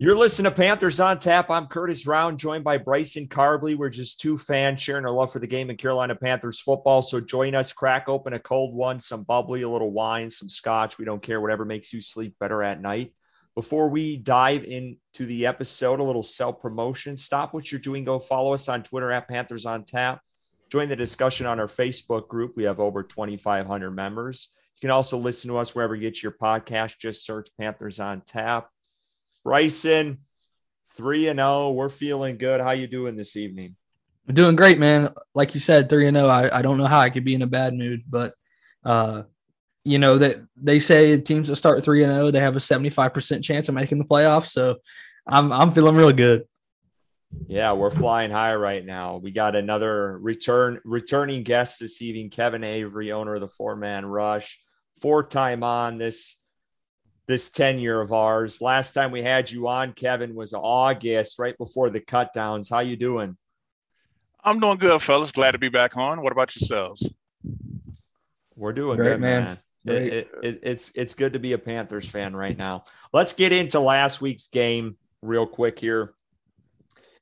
You're listening to Panthers on Tap. I'm Curtis Round, joined by Bryson Carbley. We're just two fans sharing our love for the game and Carolina Panthers football. So join us, crack open a cold one, some bubbly, a little wine, some scotch. We don't care, whatever makes you sleep better at night. Before we dive into the episode, a little self promotion. Stop what you're doing. Go follow us on Twitter at Panthers on Tap. Join the discussion on our Facebook group. We have over 2,500 members. You can also listen to us wherever you get your podcast. Just search Panthers on Tap. Bryson, three and zero. Oh. We're feeling good. How you doing this evening? I'm doing great, man. Like you said, three and zero. Oh, I, I don't know how I could be in a bad mood, but uh, you know that they say teams that start three and zero oh, they have a seventy five percent chance of making the playoffs. So I'm I'm feeling real good. Yeah, we're flying high right now. We got another return returning guest this evening, Kevin Avery, owner of the Four Man Rush, four time on this this tenure of ours. Last time we had you on, Kevin, was August, right before the cutdowns. How you doing? I'm doing good, fellas. Glad to be back on. What about yourselves? We're doing Great, good, man. man. It, it, it, it's it's good to be a Panthers fan right now. Let's get into last week's game real quick here.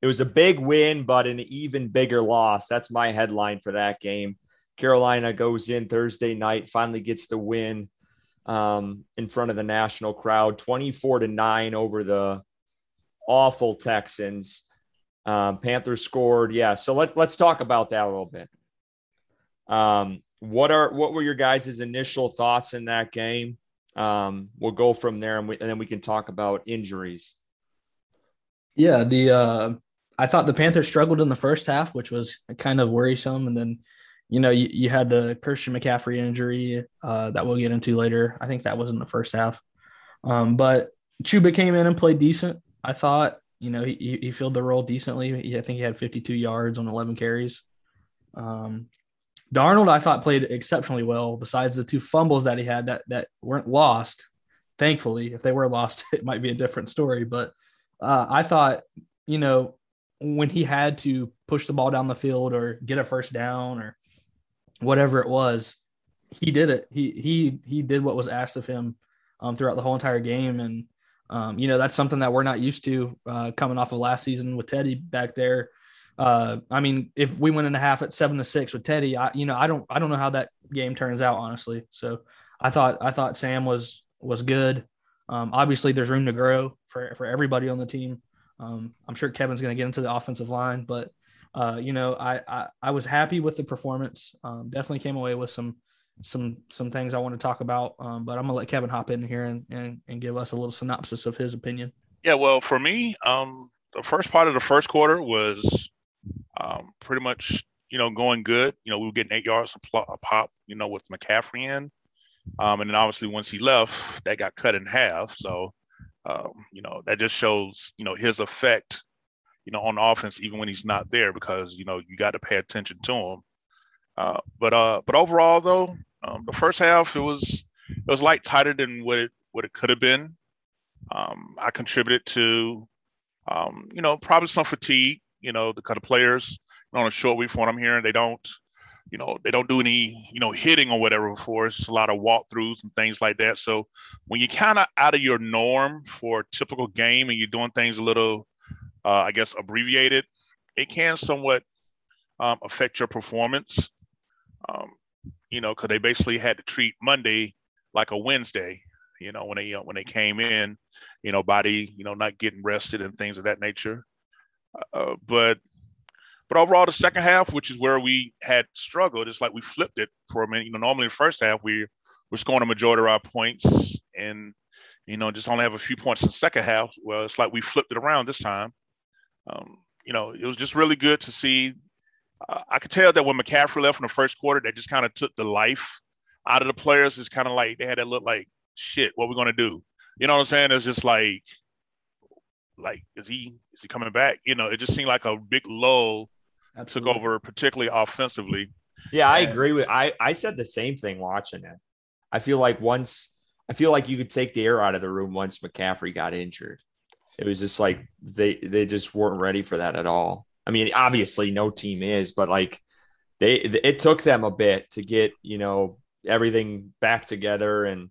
It was a big win, but an even bigger loss. That's my headline for that game. Carolina goes in Thursday night, finally gets the win um, in front of the national crowd, 24 to 9 over the awful Texans. Um, Panthers scored. Yeah. So let, let's talk about that a little bit. Um, what are what were your guys' initial thoughts in that game? Um, we'll go from there and, we, and then we can talk about injuries. Yeah, the uh, I thought the Panthers struggled in the first half, which was kind of worrisome, and then you know, you, you had the Christian McCaffrey injury uh, that we'll get into later. I think that was in the first half. Um, but Chuba came in and played decent. I thought, you know, he, he filled the role decently. I think he had 52 yards on 11 carries. Um, Darnold, I thought played exceptionally well. Besides the two fumbles that he had that that weren't lost, thankfully. If they were lost, it might be a different story. But uh, I thought, you know, when he had to push the ball down the field or get a first down or whatever it was, he did it. He he he did what was asked of him um, throughout the whole entire game, and um, you know that's something that we're not used to uh, coming off of last season with Teddy back there. Uh, I mean, if we went in a half at seven to six with Teddy, I you know I don't I don't know how that game turns out honestly. So I thought I thought Sam was was good. Um, obviously, there's room to grow for for everybody on the team. Um, I'm sure Kevin's going to get into the offensive line, but uh, you know, I, I, I was happy with the performance. Um, definitely came away with some some some things I want to talk about. Um, but I'm gonna let Kevin hop in here and, and and give us a little synopsis of his opinion. Yeah, well, for me, um, the first part of the first quarter was um, pretty much you know going good. You know, we were getting eight yards a, pop. You know, with McCaffrey in, um, and then obviously once he left, that got cut in half. So, um, you know, that just shows you know his effect you know, on offense, even when he's not there, because you know you got to pay attention to him. Uh, but uh, but overall, though, um, the first half it was it was light tighter than what it what it could have been. Um, I contributed to, um, you know, probably some fatigue. You know, the kind of players you know, on a short week from what I'm hearing, they don't, you know, they don't do any, you know, hitting or whatever before. It's just a lot of walkthroughs and things like that. So when you're kind of out of your norm for a typical game and you're doing things a little uh, I guess, abbreviated, it can somewhat um, affect your performance. Um, you know, because they basically had to treat Monday like a Wednesday. You know, when they uh, when they came in, you know, body, you know, not getting rested and things of that nature. Uh, but but overall, the second half, which is where we had struggled, it's like we flipped it for a minute. You know, normally the first half we we're scoring a majority of our points and you know just only have a few points in the second half. Well, it's like we flipped it around this time um, you know, it was just really good to see. Uh, I could tell that when McCaffrey left in the first quarter, that just kind of took the life out of the players. It's kind of like they had that look like, shit, what we going to do? You know what I'm saying? It's just like, like, is he is he coming back? You know, it just seemed like a big lull Absolutely. took over, particularly offensively. Yeah, I agree with. I I said the same thing watching it. I feel like once I feel like you could take the air out of the room once McCaffrey got injured. It was just like they they just weren't ready for that at all. I mean, obviously no team is, but like they it took them a bit to get, you know, everything back together and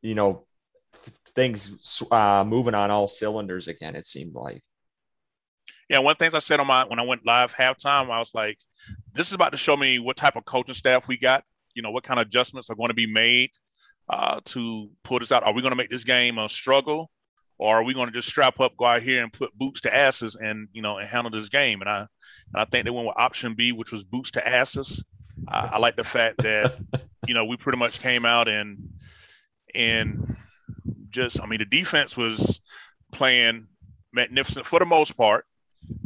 you know, things uh, moving on all cylinders again. It seemed like. Yeah, one thing I said on my when I went live halftime, I was like, "This is about to show me what type of coaching staff we got. You know, what kind of adjustments are going to be made uh, to pull this out. Are we going to make this game a struggle, or are we going to just strap up, go out here, and put boots to asses, and you know, and handle this game?" And I, and I think they went with option B, which was boots to asses. I, I like the fact that you know we pretty much came out and and just, I mean, the defense was playing magnificent for the most part.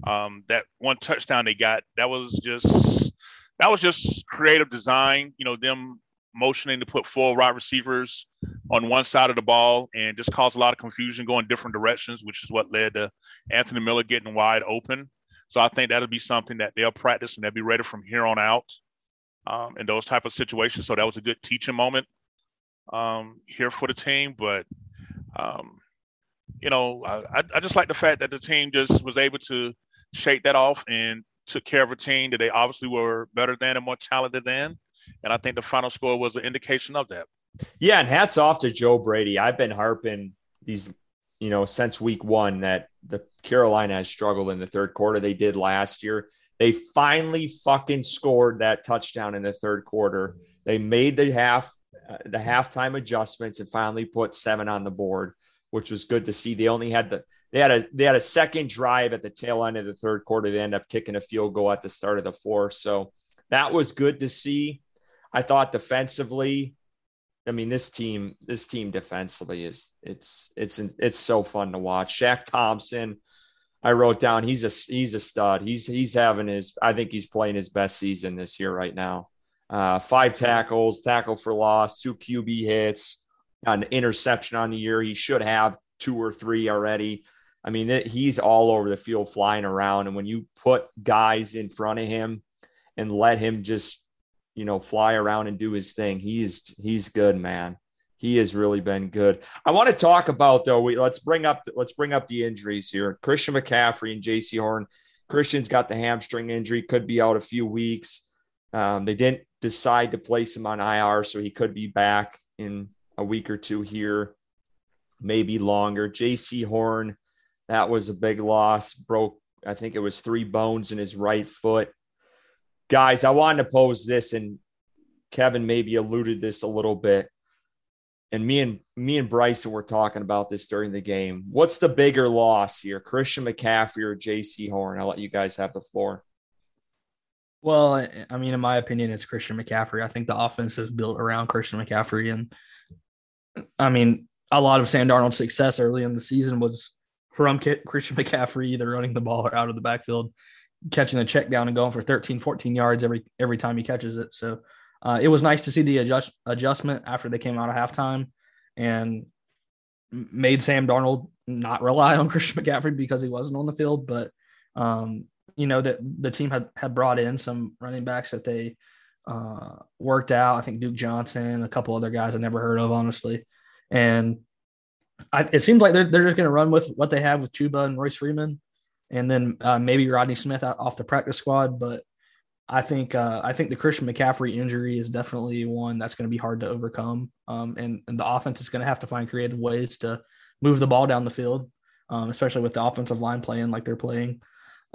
Um, that one touchdown they got, that was just that was just creative design. You know, them motioning to put four wide receivers on one side of the ball and just caused a lot of confusion going different directions, which is what led to Anthony Miller getting wide open. So I think that'll be something that they'll practice and they'll be ready from here on out um, in those type of situations. So that was a good teaching moment um, here for the team. But um, you know, I, I just like the fact that the team just was able to shake that off and took care of a team that they obviously were better than and more talented than. And I think the final score was an indication of that. Yeah, and hats off to Joe Brady. I've been harping these, you know, since week one that the Carolina has struggled in the third quarter. They did last year. They finally fucking scored that touchdown in the third quarter. They made the half uh, the halftime adjustments and finally put seven on the board, which was good to see. They only had the they had a they had a second drive at the tail end of the third quarter. They end up kicking a field goal at the start of the fourth, so that was good to see. I thought defensively, I mean this team this team defensively is it's it's it's so fun to watch. Shaq Thompson, I wrote down he's a he's a stud. He's he's having his I think he's playing his best season this year right now uh, five tackles, tackle for loss, two QB hits, an interception on the year. He should have two or three already. I mean, he's all over the field flying around. And when you put guys in front of him and let him just, you know, fly around and do his thing, he's he's good, man. He has really been good. I want to talk about though. We let's bring up let's bring up the injuries here. Christian McCaffrey and J.C. Horn. Christian's got the hamstring injury, could be out a few weeks. Um, they didn't decide to place him on IR, so he could be back in a week or two here, maybe longer. J.C. Horn, that was a big loss. Broke, I think it was three bones in his right foot. Guys, I wanted to pose this, and Kevin maybe alluded this a little bit. And me and me and Bryson were talking about this during the game. What's the bigger loss here, Christian McCaffrey or J.C. Horn? I'll let you guys have the floor. Well, I mean, in my opinion, it's Christian McCaffrey. I think the offense is built around Christian McCaffrey. And I mean, a lot of Sam Darnold's success early in the season was from Christian McCaffrey either running the ball or out of the backfield, catching the check down and going for 13, 14 yards every every time he catches it. So uh, it was nice to see the adjust, adjustment after they came out of halftime and made Sam Darnold not rely on Christian McCaffrey because he wasn't on the field. But um, you know that the team had had brought in some running backs that they uh, worked out. I think Duke Johnson, a couple other guys I never heard of, honestly. And I, it seems like they're they're just going to run with what they have with Chuba and Royce Freeman, and then uh, maybe Rodney Smith off the practice squad. But I think uh, I think the Christian McCaffrey injury is definitely one that's going to be hard to overcome, um, and and the offense is going to have to find creative ways to move the ball down the field, um, especially with the offensive line playing like they're playing.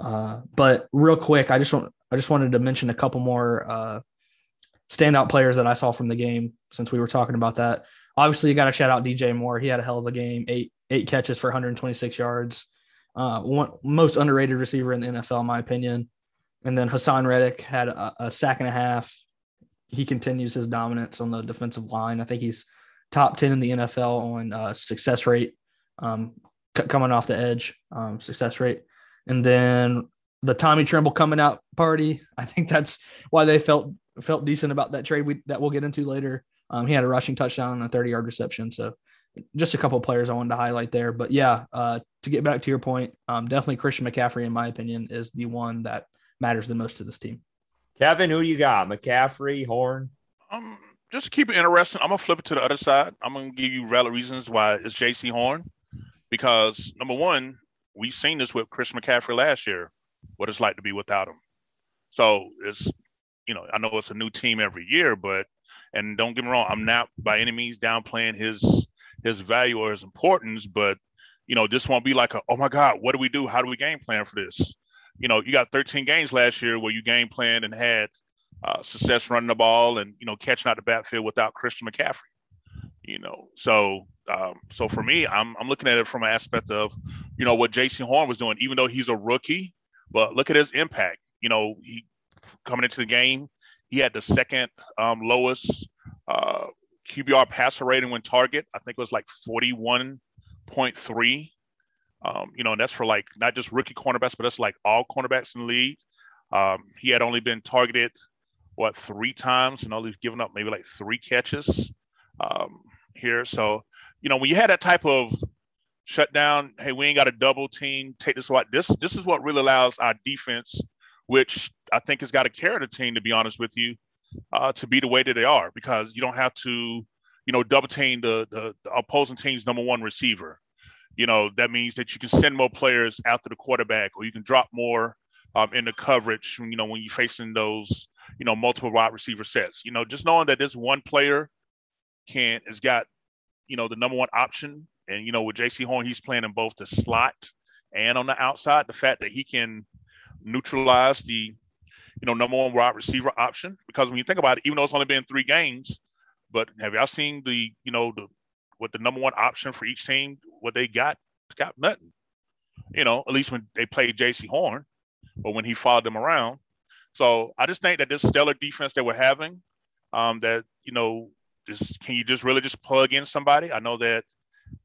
Uh, but real quick, I just want I just wanted to mention a couple more uh, standout players that I saw from the game since we were talking about that. Obviously, you got to shout out DJ Moore. He had a hell of a game. Eight eight catches for 126 yards. Uh, one most underrated receiver in the NFL, in my opinion. And then Haason Reddick had a, a sack and a half. He continues his dominance on the defensive line. I think he's top 10 in the NFL on uh, success rate, um, c- coming off the edge, um, success rate. And then the Tommy Tremble coming out party. I think that's why they felt felt decent about that trade we, that we'll get into later. Um, he had a rushing touchdown and a 30 yard reception. So just a couple players I wanted to highlight there. But yeah, uh, to get back to your point, um, definitely Christian McCaffrey, in my opinion, is the one that matters the most to this team. Kevin, who you got? McCaffrey, Horn? Um, just to keep it interesting, I'm gonna flip it to the other side. I'm gonna give you valid reasons why it's J.C. Horn. Because number one, we've seen this with Chris McCaffrey last year, what it's like to be without him. So it's, you know, I know it's a new team every year, but and don't get me wrong, I'm not by any means downplaying his his value or his importance, but you know, this won't be like a, oh my God, what do we do? How do we game plan for this? You know, you got 13 games last year where you game planned and had uh, success running the ball and you know catching out the backfield without Christian McCaffrey. You know, so um, so for me, I'm I'm looking at it from an aspect of, you know, what Jaycee Horn was doing, even though he's a rookie, but look at his impact. You know, he coming into the game, he had the second um, lowest uh, QBR passer rating when target. I think it was like 41.3. Um, you know, and that's for like not just rookie cornerbacks, but that's like all cornerbacks in the league. Um, he had only been targeted what three times and only given up maybe like three catches um, here. So, you know, when you had that type of shutdown, hey, we ain't got a double team, take this what this this is what really allows our defense, which I think has got to carry the team, to be honest with you, uh, to be the way that they are, because you don't have to, you know, double team the, the, the opposing team's number one receiver. You know, that means that you can send more players after the quarterback, or you can drop more um, in the coverage. You know, when you're facing those, you know, multiple wide receiver sets. You know, just knowing that this one player can has got, you know, the number one option. And you know, with JC Horn, he's playing in both the slot and on the outside. The fact that he can neutralize the, you know, number one wide receiver option. Because when you think about it, even though it's only been three games, but have y'all seen the, you know, the what the number one option for each team, what they got? Got nothing. You know, at least when they played J.C. Horn, or when he followed them around. So I just think that this stellar defense that we're having, um, that you know, just can you just really just plug in somebody? I know that,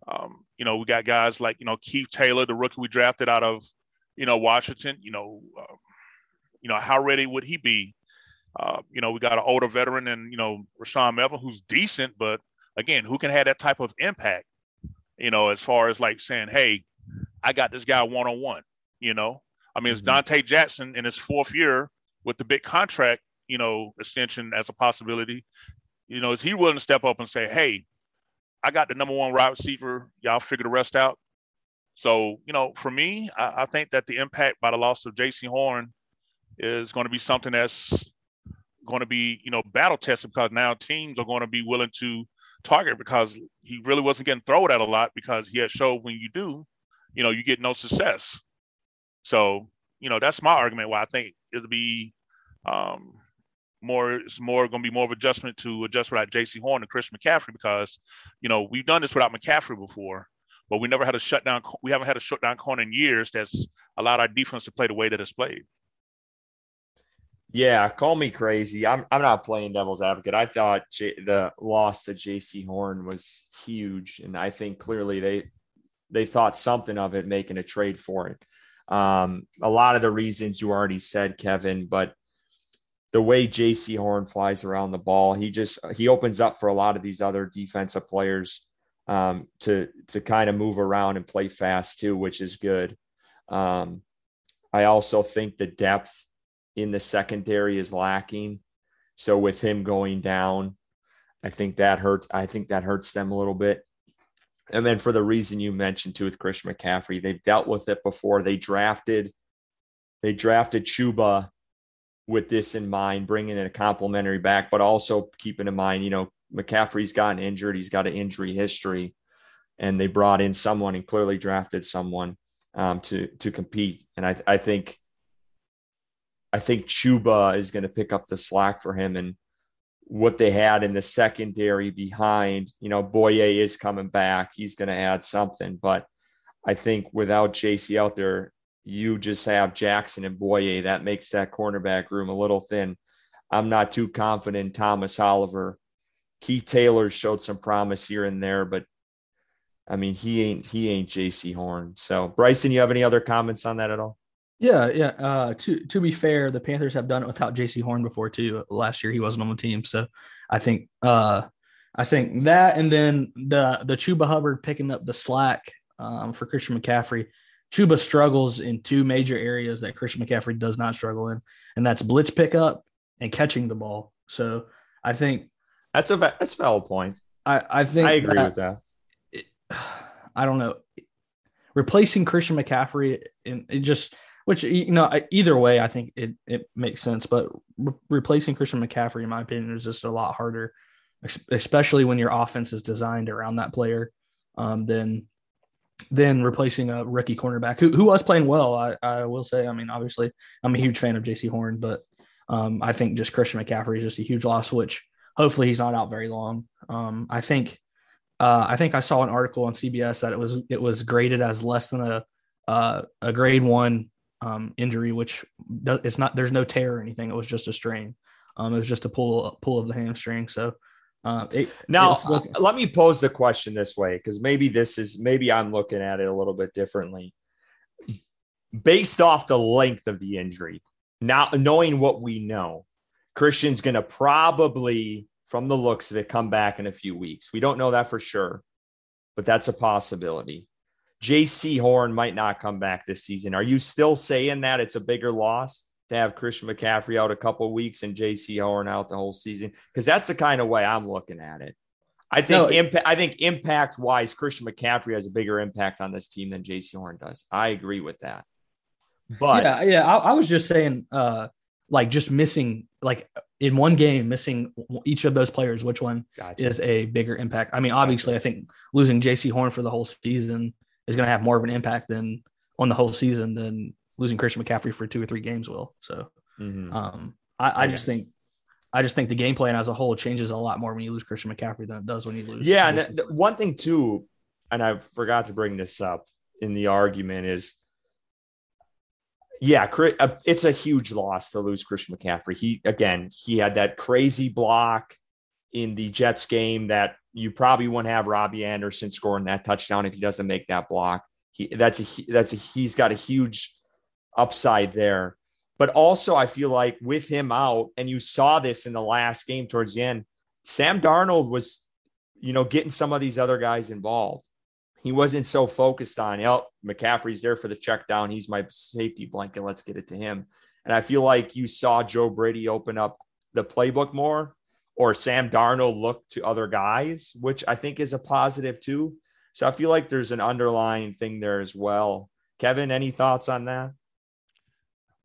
um, you know, we got guys like you know Keith Taylor, the rookie we drafted out of, you know, Washington. You know, um, you know how ready would he be? Uh, you know, we got an older veteran and you know Rashaan Melvin, who's decent, but again, who can have that type of impact? You know, as far as like saying, hey, I got this guy one on one. You know, I mean, it's mm-hmm. Donte Jackson in his fourth year with the big contract, you know, extension as a possibility. You know, is he willing to step up and say, hey, I got the number one wide receiver. Y'all figure the rest out. So, you know, for me, I, I think that the impact by the loss of Jaycee Horn is going to be something that's going to be, you know, battle tested because now teams are going to be willing to target because he really wasn't getting thrown at a lot because he had showed when you do, you know, you get no success. So, you know, that's my argument why I think it'll be um, more, it's more going to be more of adjustment to adjust without Jaycee Horn and Chris McCaffrey because, you know, we've done this without McCaffrey before, but we never had a shutdown. We haven't had a shutdown corner in years that's allowed our defense to play the way that it's played. Yeah, call me crazy. I'm I'm not playing devil's advocate. I thought J- the loss to J.C. Horn was huge, and I think clearly they they thought something of it, making a trade for it. Um, a lot of the reasons you already said, Kevin, but the way J.C. Horn flies around the ball, he just he opens up for a lot of these other defensive players um, to to kind of move around and play fast too, which is good. Um, I also think the depth in the secondary is lacking. So with him going down, I think that hurts. I think that hurts them a little bit. And then for the reason you mentioned too with Christian McCaffrey, they've dealt with it before. They drafted, they drafted Chuba with this in mind, bringing in a complimentary back, but also keeping in mind, you know, McCaffrey's gotten injured. He's got an injury history, and they brought in someone and clearly drafted someone um, to to compete. And I I think I think Chuba is going to pick up the slack for him and what they had in the secondary behind, you know, Bouye is coming back. He's going to add something. But I think without JC out there, you just have Jackson and Bouye. That makes that cornerback room a little thin. I'm not too confident Thomas Oliver. Keith Taylor showed some promise here and there, but I mean, he ain't he ain't JC Horn. So Bryson, you have any other comments on that at all? Yeah, yeah. Uh, to to be fair, the Panthers have done it without J.C. Horn before too. Last year he wasn't on the team, so I think uh, I think that, and then the the Chuba Hubbard picking up the slack um, for Christian McCaffrey. Chuba struggles in two major areas that Christian McCaffrey does not struggle in, and that's blitz pickup and catching the ball. So I think that's a that's a valid point. I I think I agree that with that. It, I don't know replacing Christian McCaffrey and it just which you know either way i think it, it makes sense but re- replacing christian mccaffrey in my opinion is just a lot harder especially when your offense is designed around that player um, than than replacing a rookie cornerback who, who was playing well. I, I will say, I mean, obviously, I'm a huge fan of jc Horn, but um, I think just Christian McCaffrey is just a huge loss, which hopefully he's not out very long. Um, I think uh, I think I saw an article on CBS that it was it was graded as less than a uh, a grade one um, injury, which it's not. There's no tear or anything. It was just a strain. Um, it was just a pull pull of the hamstring. So uh, it, now looking- let me pose the question this way because maybe this is maybe I'm looking at it a little bit differently. Based off the length of the injury, now knowing what we know, Christian's going to probably, from the looks of it, come back in a few weeks. We don't know that for sure, but that's a possibility. Jaycee Horn might not come back this season. Are you still saying that it's a bigger loss to have Christian McCaffrey out a couple weeks and JC Horn out the whole season? Because that's the kind of way I'm looking at it. I think no, impact. I think impact wise, Christian McCaffrey has a bigger impact on this team than J.C. Horn does. I agree with that. But yeah, yeah, I, I was just saying, uh, like just missing, like in one game, missing each of those players. Which one gotcha. is a bigger impact? I mean, obviously, gotcha. I think losing J.C. Horn for the whole season is going to have more of an impact than on the whole season than losing Christian McCaffrey for two or three games will. So, mm-hmm. um, I, I just think, I just think the game plan as a whole changes a lot more when you lose Christian McCaffrey than it does when you lose. Yeah, and the, the one thing too, and I forgot to bring this up in the argument is, yeah, uh, it's a huge loss to lose Christian McCaffrey. He again, he had that crazy block in the Jets game that you probably wouldn't have Robbie Anderson scoring that touchdown if he doesn't make that block. He that's a that's a he's got a huge upside there. But also, I feel like with him out, and you saw this in the last game towards the end, Sam Darnold was, you know, getting some of these other guys involved. He wasn't so focused on, oh, McCaffrey's there for the check down. He's my safety blanket. Let's get it to him. And I feel like you saw Joe Brady open up the playbook more or Sam Darnold look to other guys, which I think is a positive too. So I feel like there's an underlying thing there as well. Kevin, any thoughts on that?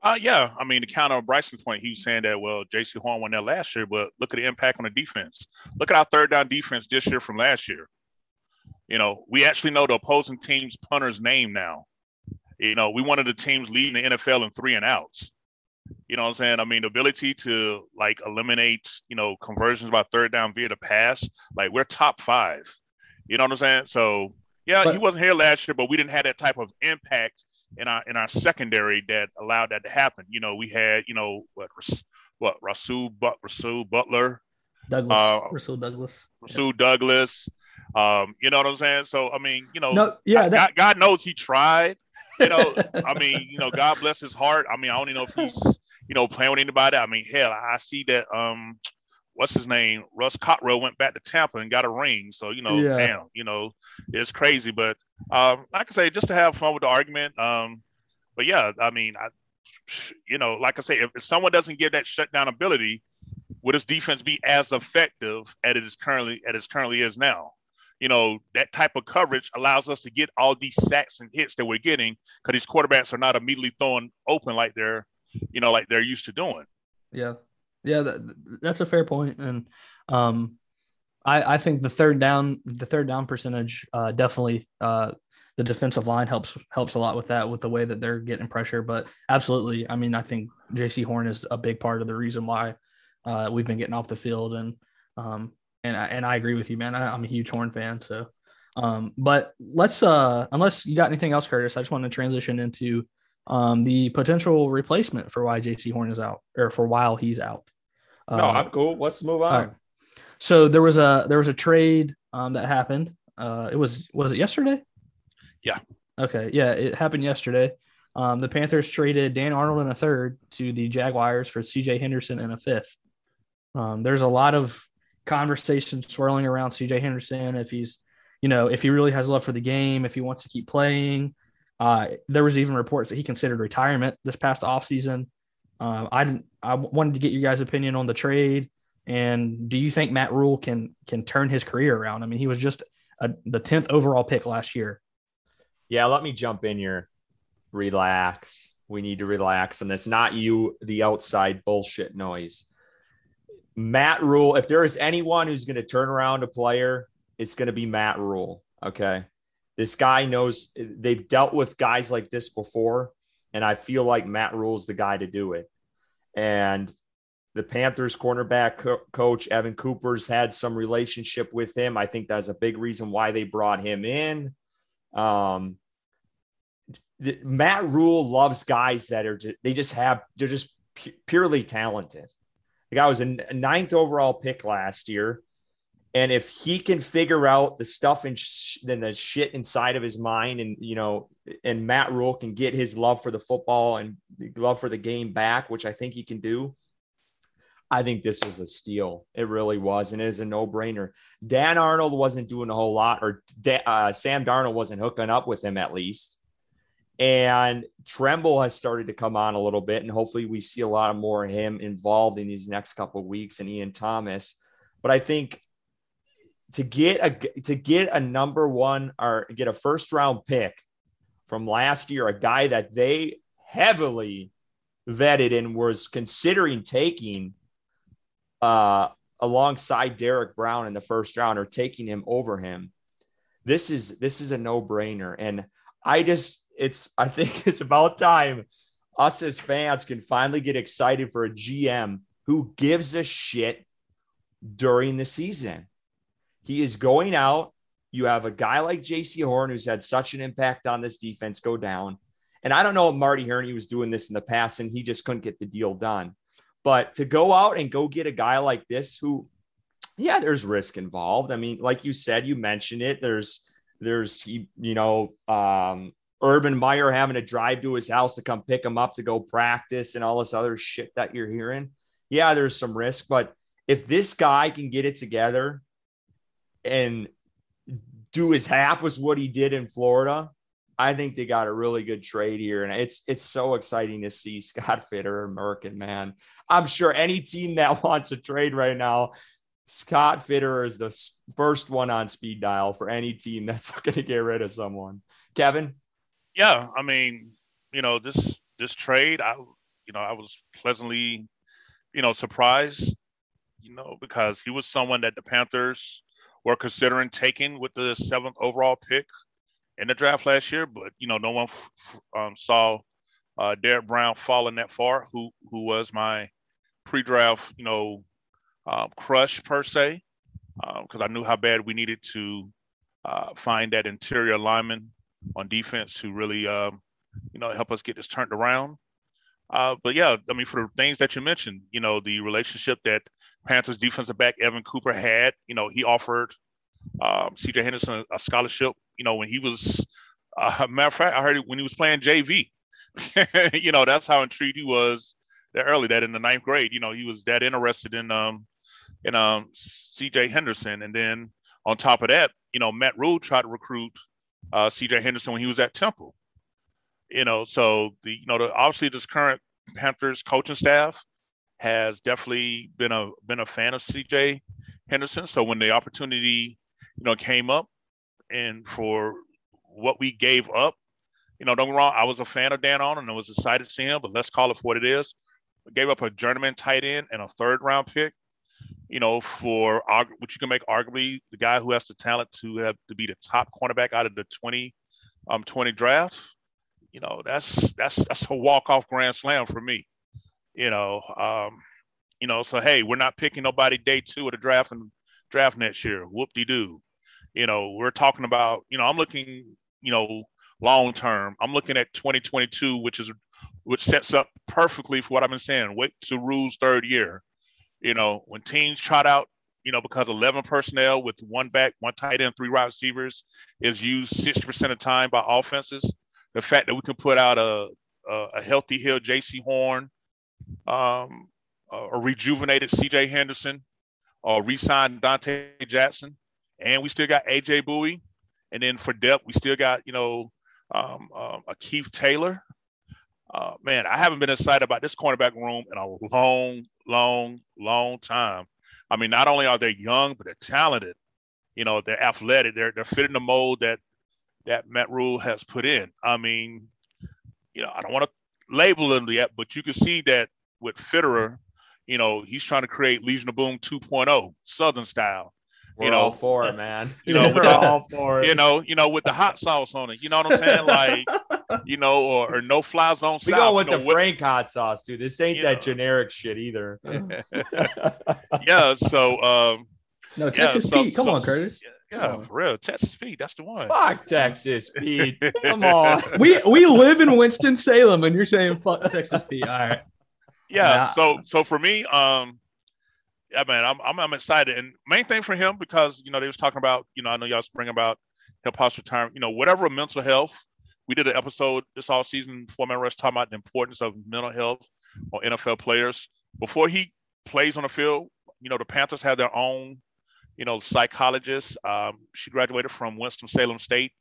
Uh, yeah, I mean, to counter Bryson's point, he was saying that well, J.C. Horn won there last year, but look at the impact on the defense. Look at our third down defense this year from last year. You know, we actually know the opposing team's punter's name now. You know, we one of the teams leading the NFL in three and outs. You know what I'm saying? I mean, the ability to like eliminate, you know, conversions by third down via the pass, like we're top five. You know what I'm saying? So yeah, but, he wasn't here last year, but we didn't have that type of impact in our in our secondary that allowed that to happen. You know, we had, you know, what what Rasul but Rasul Butler, Douglas, uh, Rasul Douglas, Rasul yeah. Douglas. Um, you know what I'm saying? So I mean, you know, no, yeah, that, God, God knows he tried. You know, I mean, you know, God bless his heart. I mean, I don't even know if he's you know, playing with anybody. I mean, hell, I see that um what's his name? Ross Cockrell went back to Tampa and got a ring. So, you know, yeah. damn, you know, it's crazy. But um, like I say, just to have fun with the argument. Um, but yeah, I mean, I you know, like I say, if, if someone doesn't give that shutdown ability, would his defense be as effective as it is currently as it currently is now? You know, that type of coverage allows us to get all these sacks and hits that we're getting because these quarterbacks are not immediately throwing open like they're you know, like they're used to doing. Yeah. Yeah, that, that's a fair point. And um I, I think the third down the third down percentage uh definitely uh the defensive line helps helps a lot with that with the way that they're getting pressure. But absolutely, I mean, I think J.C. Horn is a big part of the reason why uh, we've been getting off the field, and um, and I, and I agree with you, man. I, am a huge Horn fan, so. Um, but let's uh, unless you got anything else, Curtis, I just want to transition into um, the potential replacement for why JC Horn is out or for while he's out. No, uh, I'm cool. Let's move on. Right. So there was a there was a trade um, that happened. Uh, it was was it yesterday? Yeah. Okay. Yeah, it happened yesterday. Um, the Panthers traded Dan Arnold in a third to the Jaguars for C.J. Henderson in a fifth. Um, there's a lot of conversation swirling around C.J. Henderson if he's, you know, if he really has love for the game, if he wants to keep playing, uh, there was even reports that he considered retirement this past offseason. Uh, I I wanted to get your guys' opinion on the trade, and do you think Matt Rhule can can turn his career around? I mean, he was just a, the tenth overall pick last year. Yeah, let me jump in here. Relax. We need to relax, and it's not you, the outside bullshit noise. Matt Rhule, If there is anyone who's going to turn around a player, it's going to be Matt Rhule. Okay. This guy knows they've dealt with guys like this before. And I feel like Matt Rhule's the guy to do it. And the Panthers cornerback co- coach, Evan Cooper's had some relationship with him. I think that's a big reason why they brought him in. Um, Matt Rhule loves guys that are just, they just have, they're just pu- purely talented. The guy was a ninth overall pick last year. And if he can figure out the stuff and, sh- and the shit inside of his mind, and you know, and Matt Rhule can get his love for the football and love for the game back, which I think he can do. I think this was a steal. It really was, and it is a no-brainer. Dan Arnold wasn't doing a whole lot, or uh, Sam Darnold wasn't hooking up with him at least. And Tremble has started to come on a little bit, and hopefully we see a lot more of him involved in these next couple of weeks. And Ian Thomas, but I think to get a to get a number one or get a first round pick from last year, a guy that they heavily vetted and was considering taking uh, alongside Derrick Brown in the first round or taking him over him. This is this is a no brainer, and I just it's I think it's about time us as fans can finally get excited for a GM who gives a shit during the season. He is going out. You have a guy like JC Horn who's had such an impact on this defense go down. And I don't know if Marty Hurney was doing this in the past and he just couldn't get the deal done. But to go out and go get a guy like this who, yeah, there's risk involved. I mean, like you said, you mentioned it. There's, there's, you know, um, Urban Meyer having to drive to his house to come pick him up to go practice and all this other shit that you're hearing. Yeah, there's some risk, but if this guy can get it together and do his half was what he did in Florida, I think they got a really good trade here. And it's it's so exciting to see Scott Fitterer Merkin, man. I'm sure any team that wants to trade right now, Scott Fitterer is the first one on speed dial for any team that's going to get rid of someone. Kevin? Yeah, I mean, you know, this this trade, I you know, I was pleasantly, you know, surprised, you know, because he was someone that the Panthers were considering taking with the seventh overall pick in the draft last year, but you know, no one um, saw uh, Derrick Brown falling that far, who who was my pre-draft, you know, uh, crush per se, because uh, I knew how bad we needed to uh, find that interior lineman on defense to really, um, you know, help us get this turned around. Uh, but yeah, I mean, for the things that you mentioned, you know, the relationship that Panthers defensive back Evan Cooper had. You know, he offered um, C.J. Henderson a, scholarship. You know, when he was, uh, matter of fact, I heard it when he was playing JV. you know, that's how intrigued he was that early. That in the ninth grade, you know, he was that interested in um in um C.J. Henderson, and then on top of that, you know, Matt Rhule tried to recruit uh, C.J. Henderson when he was at Temple. You know, so the you know the, obviously this current Panthers coaching staff has definitely been a been a fan of CJ Henderson. So when the opportunity, you know, came up and for what we gave up, you know, don't get wrong, I was a fan of Dan Arnold and I was excited to see him, but let's call it for what it is. We gave up a journeyman tight end and a third round pick, you know, for which you can make arguably the guy who has the talent to have to be the top cornerback out of the 20 um 20 draft. You know, that's that's that's a walk-off grand slam for me you know, um, you know, so hey, we're not picking nobody day two of the draft and draft next year. Whoop de doo. You know, we're talking about, you know, I'm looking, you know, long term. I'm looking at 2022, which is which sets up perfectly for what I've been saying. Wait to Rhule's third year. You know, when teams trot out, you know, because 11 personnel with one back, one tight end, three wide receivers is used 60% of the time by offenses. The fact that we can put out a a, a healthy Hill, J.C. Horn, um, a rejuvenated C.J. Henderson, or re-signed Donte Jackson, and we still got A.J. Bouye, and then for depth we still got you know um, um, a Keith Taylor. Uh, man, I haven't been excited about this cornerback room in a long, long, long time. I mean, not only are they young, but they're talented. You know, they're athletic. They're they're fitting the mold that that Matt Rhule has put in. I mean, you know, I don't want to label them yet, but you can see that with Fitterer, you know, he's trying to create Legion of Boom 2.0 Southern style. We're you know, all for it, man. You know, we're all for it. You know, you know, with the hot sauce on it. You know what I'm saying? Like, you know, or, or no fly zone. We go with you know, the Frank hot sauce, dude. This ain't that know. generic shit either. yeah. So, um, no Texas yeah, Pete. So, come on, Curtis. Yeah, yeah for real. Texas Pete. That's the one. Fuck Texas Pete. Come on. we we live in Winston Salem, and you're saying fuck Texas Pete. All right. Yeah. So so for me, um, yeah, man, I'm, I'm, I'm excited. And main thing for him because you know they was talking about you know I know y'all spring about hip hop's retirement. You know whatever mental health. We did an episode this all season, Four Man Rush, talking about the importance of mental health on NFL players. Before he plays on the field, you know the Panthers have their own, you know, psychologist. Um, she graduated from Winston Salem State.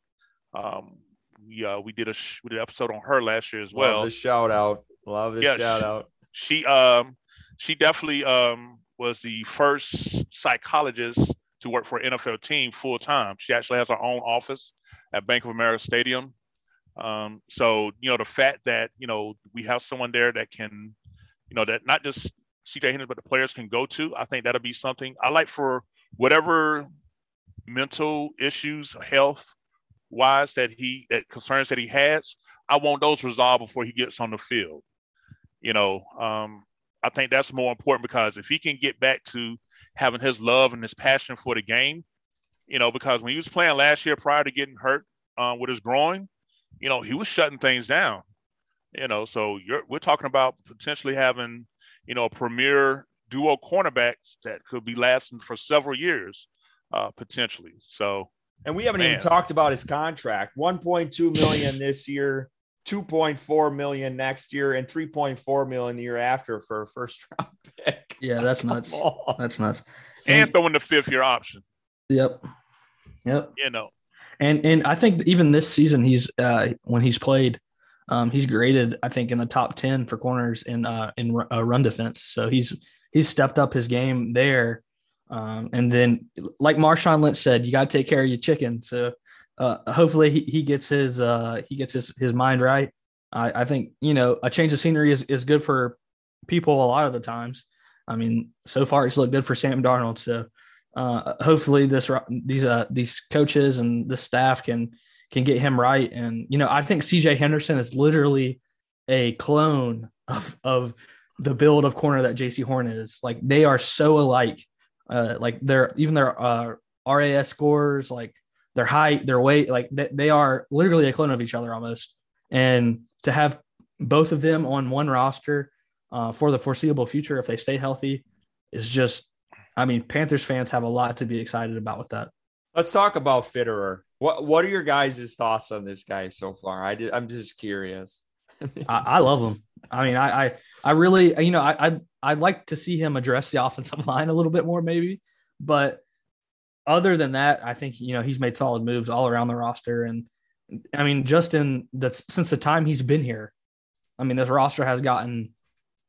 Um, we uh, we did a we did an episode on her last year as well. Love the shout out. Love the yeah, shout she, out. She um she definitely um was the first psychologist to work for an NFL team full time. She actually has her own office at Bank of America Stadium. Um, so you know the fact that you know we have someone there that can, you know, that not just CJ Henderson but the players can go to. I think that'll be something I like for whatever mental issues, health wise that he that concerns that he has. I want those resolved before he gets on the field. You know, um, I think that's more important because if he can get back to having his love and his passion for the game, you know, because when he was playing last year prior to getting hurt uh, with his groin, you know, he was shutting things down. You know, so we're talking about potentially having, you know, a premier duo cornerbacks that could be lasting for several years, uh, potentially. So, and we haven't man. even talked about his contract: 1.2 million this year, 2.4 million next year and 3.4 million the year after for a first round pick. Yeah, that's nuts. That's nuts. And, throwing the fifth year option. Yep. Yep. You know. And and I think even this season he's uh when he's played um he's graded I think in the top 10 for corners in uh in uh, run defense. So he's he's stepped up his game there. Um and then like Marshawn Lynch said, you got to take care of your chicken. So uh, hopefully he, he gets his uh, he gets his, his mind right. I, I think you know a change of scenery is, is good for people a lot of the times. I mean, so far it's looked good for Sam Darnold. So uh, hopefully this these uh, these coaches and the staff can can get him right. And you know, I think C.J. Henderson is literally a clone of of the build of corner that J.C. Horn is. Like they are so alike. Uh, like their even their uh, RAS scores, like their height, their weight, like they, they are literally a clone of each other almost. And to have both of them on one roster uh, for the foreseeable future, if they stay healthy, is just, I mean, Panthers fans have a lot to be excited about with that. Let's talk about Fitterer. What What are your guys' thoughts on this guy so far? I did, I'm just curious. I, I, love him. I mean, I, I, I really, you know, I, I, I'd like to see him address the offensive line a little bit more, maybe. But other than that, I think you know he's made solid moves all around the roster, and I mean, just in the since the time he's been here, I mean, this roster has gotten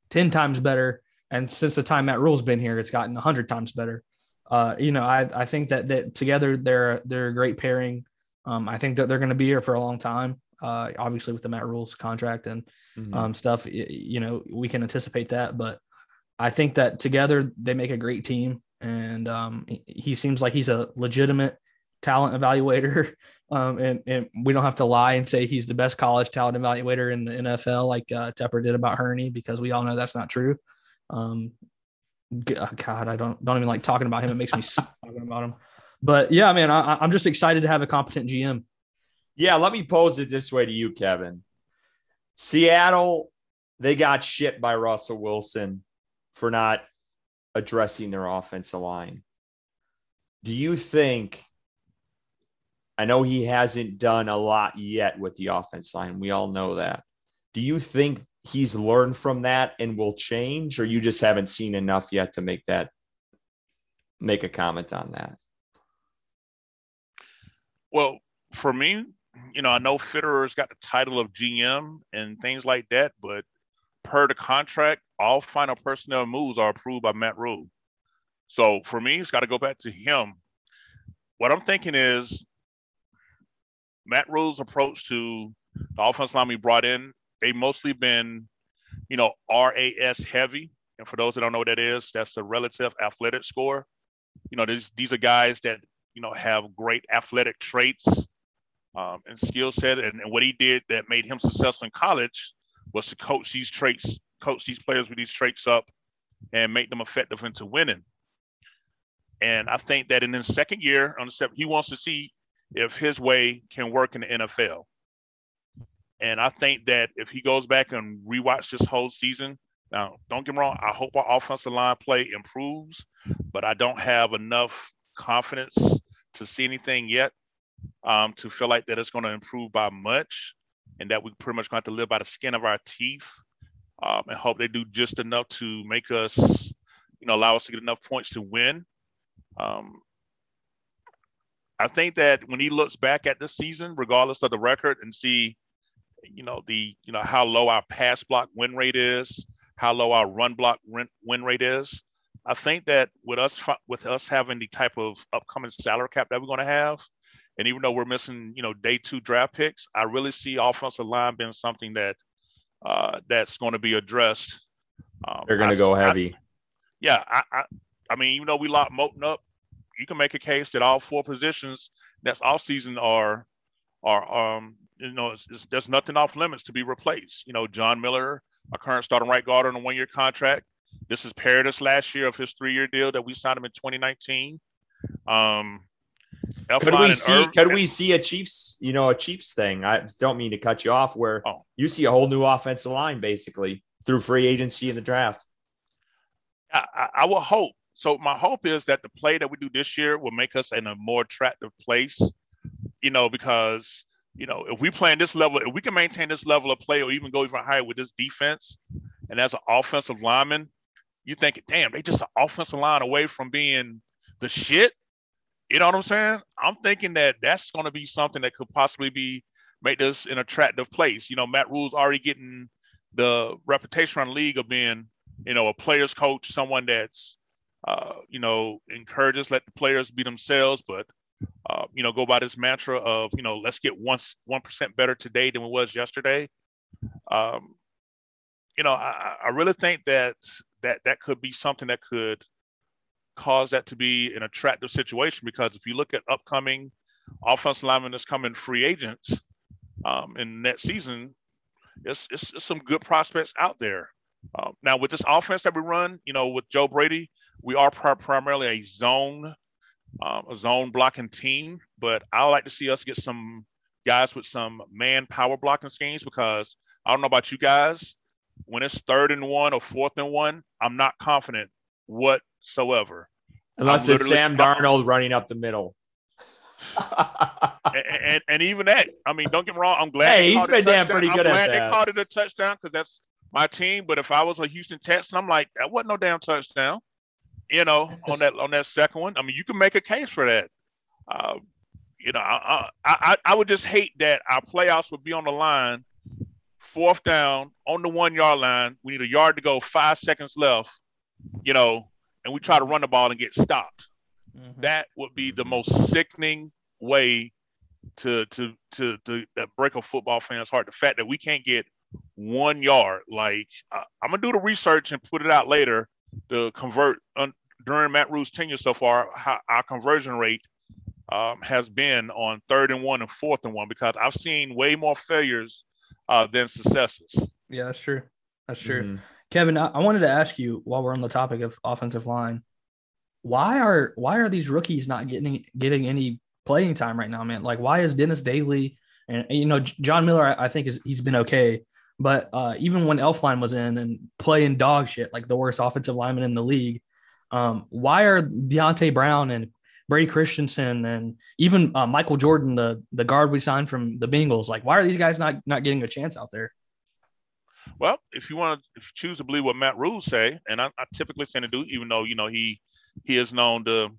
ten times better, and since the time Matt Rhule's been here, it's gotten hundred times better. Uh, you know, I I think that that together they're they're a great pairing. Um, I think that they're going to be here for a long time. Uh, obviously with the Matt Rhules contract and mm-hmm. um, stuff, you know, we can anticipate that, but I think that together they make a great team and um, he seems like he's a legitimate talent evaluator. Um, and, and we don't have to lie and say he's the best college talent evaluator in the NFL, like uh, Tepper did about Hurney, because we all know that's not true. Um, uh, God, I don't don't even like talking about him. It makes me sick talking about him. But yeah, man, I, I'm just excited to have a competent GM. Yeah, let me pose it this way to you, Kevin. Seattle, they got shit by Russell Wilson for not addressing their offensive line. Do you think? I know he hasn't done a lot yet with the offense line. We all know that. Do you think he's learned from that and will change, or you just haven't seen enough yet to make that make a comment on that? Well, for me, you know, I know Fitterer's got the title of GM and things like that, but per the contract, all final personnel moves are approved by Matt Rhule. So for me, it's got to go back to him. What I'm thinking is Matt Rhule's approach to the offense line we brought in, they mostly been, you know, RAS heavy. And for those that don't know what that is, that's the relative athletic score. you know, these these are guys that you know have great athletic traits um, and skill set. And, and what he did that made him successful in college was to coach these traits, coach these players with these traits up, and make them effective into winning. And I think that in his second year on the step, he wants to see if his way can work in the NFL. And I think that if he goes back and rewatch this whole season, now don't get me wrong, I hope our offensive line play improves, but I don't have enough confidence to see anything yet um, to feel like that it's going to improve by much, and that we pretty much going to have to live by the skin of our teeth, um, and hope they do just enough to make us, you know, allow us to get enough points to win. Um, I think that when he looks back at this season, regardless of the record, and see, you know, the you know how low our pass block win rate is, how low our run block win rate is, I think that with us with us having the type of upcoming salary cap that we're going to have, and even though we're missing, you know, day two draft picks, I really see offensive line being something that uh, that's going to be addressed. Um, They're going to go heavy. I, yeah, I, I, I mean, even though we lock Moton up, you can make a case that all four positions that's off season are are um you know it's, it's, there's nothing off limits to be replaced. You know, John Miller, our current starting right guard on a one year contract. This is Paradis last year of his three year deal that we signed him in 2019. Um, could we see? Irv- could we see a Chiefs? You know, a Chiefs thing. I don't mean to cut you off. Where oh. you see a whole new offensive line basically through free agency in the draft. I, I, I will hope so my hope is that the play that we do this year will make us in a more attractive place, you know, because you know if we play in this level, if we can maintain this level of play or even go even higher with this defense, and as an offensive lineman, you think, damn, they just an offensive line away from being the shit. You know what I'm saying? I'm thinking that that's going to be something that could possibly be make this an attractive place. You know, Matt Rhule's already getting the reputation around the league of being, you know, a player's coach, someone that's uh, you know, encourage us, let the players be themselves, but uh, you know, go by this mantra of, you know, let's get one one percent better today than it was yesterday. Um, you know, I, I really think that that that could be something that could cause that to be an attractive situation because if you look at upcoming offensive linemen that's coming free agents um, in that season, it's, it's, it's, some good prospects out there. Uh, now with this offense that we run, you know, with Joe Brady, we are pr- primarily a zone, um, a zone blocking team, but I like to see us get some guys with some man power blocking schemes because I don't know about you guys. When it's third and one or fourth and one, I'm not confident whatsoever. Unless it's Sam Darnold running up the middle. and, and, and, even that, I mean, don't get me wrong. I'm glad. Hey, he's been damn pretty good I'm glad that. they called it a touchdown because that's my team. But if I was a Houston Texan, I'm like, that wasn't no damn touchdown you know, on that on that second one. I mean, you can make a case for that. Uh, you know, I, I I would just hate that our playoffs would be on the line, fourth down on the one yard line. We need a yard to go, five seconds left. You know, and we try to run the ball and get stopped. Mm-hmm. That would be the most sickening way to to to to, to break a football fan's heart. The fact that we can't get one yard. Like uh, I'm gonna do the research and put it out later to convert un, during Matt Rhule's tenure so far, how, our conversion rate um, has been on third and one and fourth and one because I've seen way more failures uh, than successes. Yeah, that's true. That's true. Mm-hmm. Kevin, I, wanted to ask you while we're on the topic of offensive line, why are why are these rookies not getting getting any playing time right now, man? Like, why is Dennis Daley and you know John Miller? I, I think is he's been okay, but uh, even when Elflein was in and playing dog shit, like the worst offensive lineman in the league, um, why are Deonte Brown and Brady Christensen and even uh, Michael Jordan, the the guard we signed from the Bengals, like why are these guys not not getting a chance out there? Well, if you want to, choose to believe what Matt Rhule say, and I, I typically tend to do, even though you know he he is known to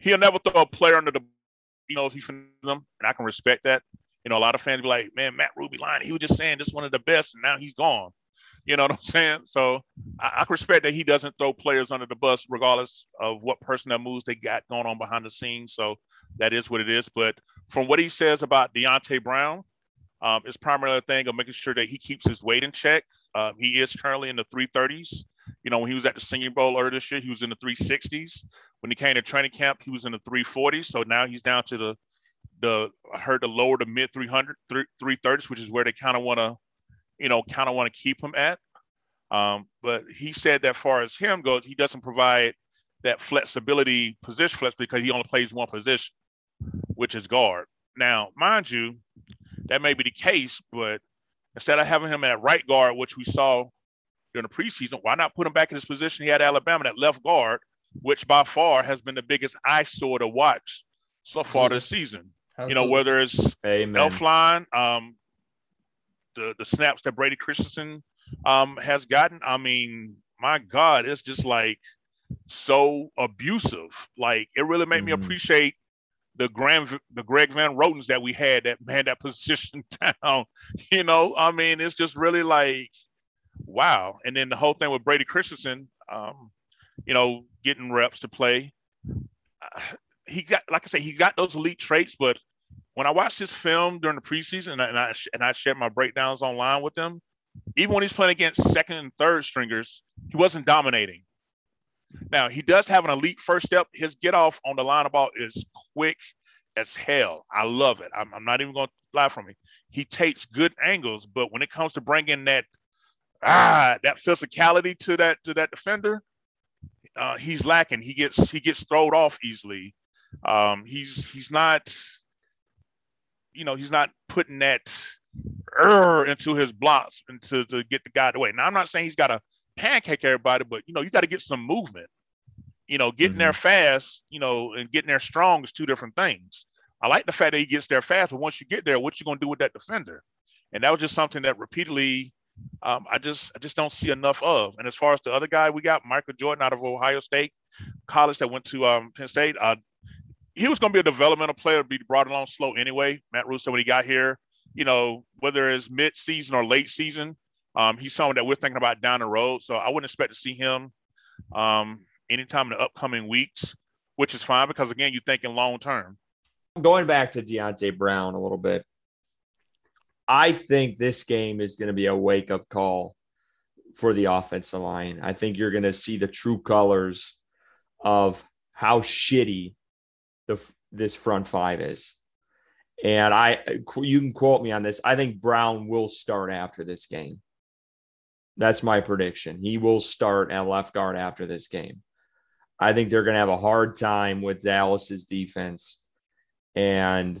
he'll never throw a player under the you know if he them, and I can respect that. You know, a lot of fans be like, "Man, Matt Rhule lying. He was just saying this one of the best, and now he's gone." You know what I'm saying? So I, I respect that he doesn't throw players under the bus, regardless of what personnel moves they got going on behind the scenes. So that is what it is. But from what he says about Deonte Brown, um, it's primarily a thing of making sure that he keeps his weight in check. Um, he is currently in the 330s. You know, when he was at the Senior Bowl earlier this year, he was in the 360s, When he came to training camp, he was in the 340s. So now he's down to the the I heard the lower to mid 300 330s, which is where they kind of want to, you know, kind of want to keep him at. Um, but he said that far as him goes, he doesn't provide that flexibility, position flex, because he only plays one position, which is guard. Now, mind you, that may be the case, but instead of having him at right guard, which we saw during the preseason, why not put him back in his position he had Alabama at left guard, which by far has been the biggest eyesore to watch so far this season. You know, whether it's Amen. Elflein, um, the the snaps that Brady Christensen um, has gotten. I mean, my God, it's just like so abusive. Like it really made mm-hmm. me appreciate the the Greg Van Rotens that we had that man that position down. You know, I mean, it's just really like wow. And then the whole thing with Brady Christensen, um, you know, getting reps to play. Uh, he got, like I say, he got those elite traits, but when I watched his film during the preseason and I, and I, and I shared my breakdowns online with them, even when he's playing against second and third stringers, he wasn't dominating. Now he does have an elite first step. His get off on the line of ball is quick as hell. I love it. I'm, I'm not even going to lie from me. He takes good angles, but when it comes to bringing that ah that physicality to that to that defender, uh, he's lacking. He gets he gets thrown off easily. Um, he's he's not, you know, he's not putting that er, into his blocks and to, to get the guy away. Now I'm not saying he's got to pancake everybody, but you know, you got to get some movement. You know, getting mm-hmm. there fast, you know, and getting there strong is two different things. I like the fact that he gets there fast, but once you get there, what you gonna do with that defender? And that was just something that repeatedly um, I just I just don't see enough of. And as far as the other guy we got, Michael Jordan out of Ohio State College that went to um, Penn State, uh, he was going to be a developmental player, be brought along slow anyway. Matt Russo when he got here, you know, whether it's mid season or late season, um, he's someone that we're thinking about down the road. So I wouldn't expect to see him um, anytime in the upcoming weeks, which is fine because again, you're thinking long term. Going back to Deonte Brown a little bit, I think this game is going to be a wake up call for the offensive line. I think you're going to see the true colors of how shitty the this front five is. And I, you can quote me on this. I think Brown will start after this game. That's my prediction. He will start at left guard after this game. I think they're going to have a hard time with Dallas's defense. And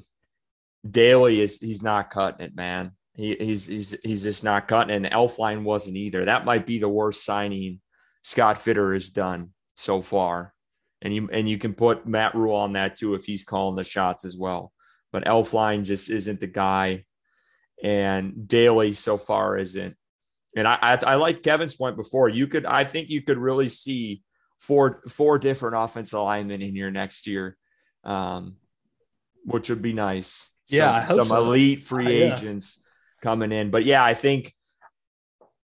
Daley is he's not cutting it, man. He, he's he's he's just not cutting. It. And Elflein wasn't either. That might be the worst signing Scott Fitter has done so far. And you and you can put Matt Rhule on that too if he's calling the shots as well. But Elflein just isn't the guy, and Daley so far isn't. And I, I I like Kevin's point before. You could I think you could really see four four different offensive linemen in here next year, um, which would be nice yeah, some, some so. elite free uh, agents yeah. coming in. But yeah, I think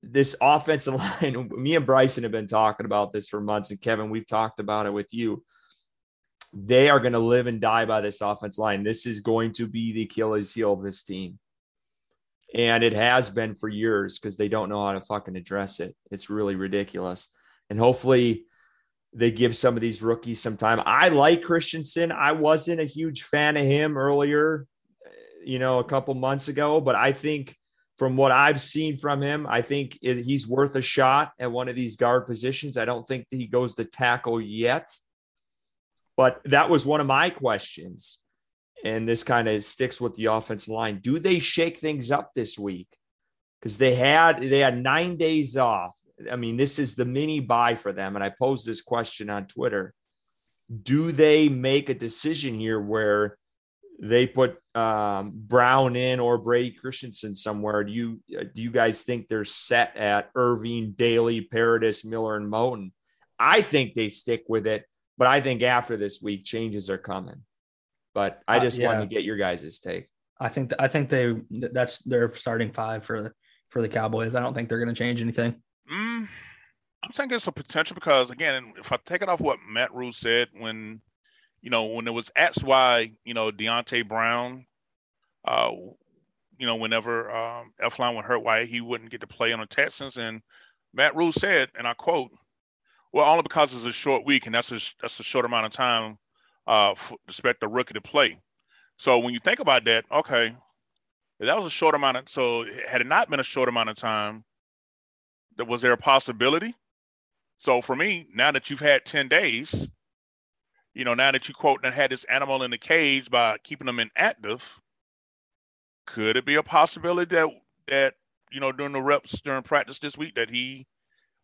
this offensive line, me and Bryson have been talking about this for months, and Kevin, we've talked about it with you. They are going to live and die by this offense line. This is going to be the Achilles heel of this team. And it has been for years because they don't know how to fucking address it. It's really ridiculous. And hopefully they give some of these rookies some time. I like Christensen. I wasn't a huge fan of him earlier you know, a couple months ago, but I think from what I've seen from him, I think he's worth a shot at one of these guard positions. I don't think he goes to tackle yet, but that was one of my questions. And this kind of sticks with the offensive line. Do they shake things up this week? Because they had they had nine days off. I mean, this is the mini buy for them. And I posed this question on Twitter. Do they make a decision here where they put um, Brown in or Brady Christensen somewhere, do you do you guys think they're set at Erving, Daley, Paradis, Miller, and Moton? I think they stick with it, but I think after this week changes are coming. But I uh, just uh, yeah. wanted to get your guys' take. I think th- I think they that's their starting five for the for the Cowboys. I don't think they're going to change anything. Mm, I think it's a potential because again, if I take it off what Matt Rhule said when you know, when it was asked why, you know, Deonte Brown, uh, you know, whenever um, Elflein would hurt, why he wouldn't get to play on the Texans, and Matt Rhule said, and I quote, Well, only because it's a short week, and that's a that's a short amount of time uh, for, to expect the rookie to play. So when you think about that, okay, that was a short amount of. So had it not been a short amount of time, was there a possibility? So for me, now that you've had ten days, you know, now that you quote and had this animal in the cage by keeping them inactive, could it be a possibility that that you know during the reps during practice this week that he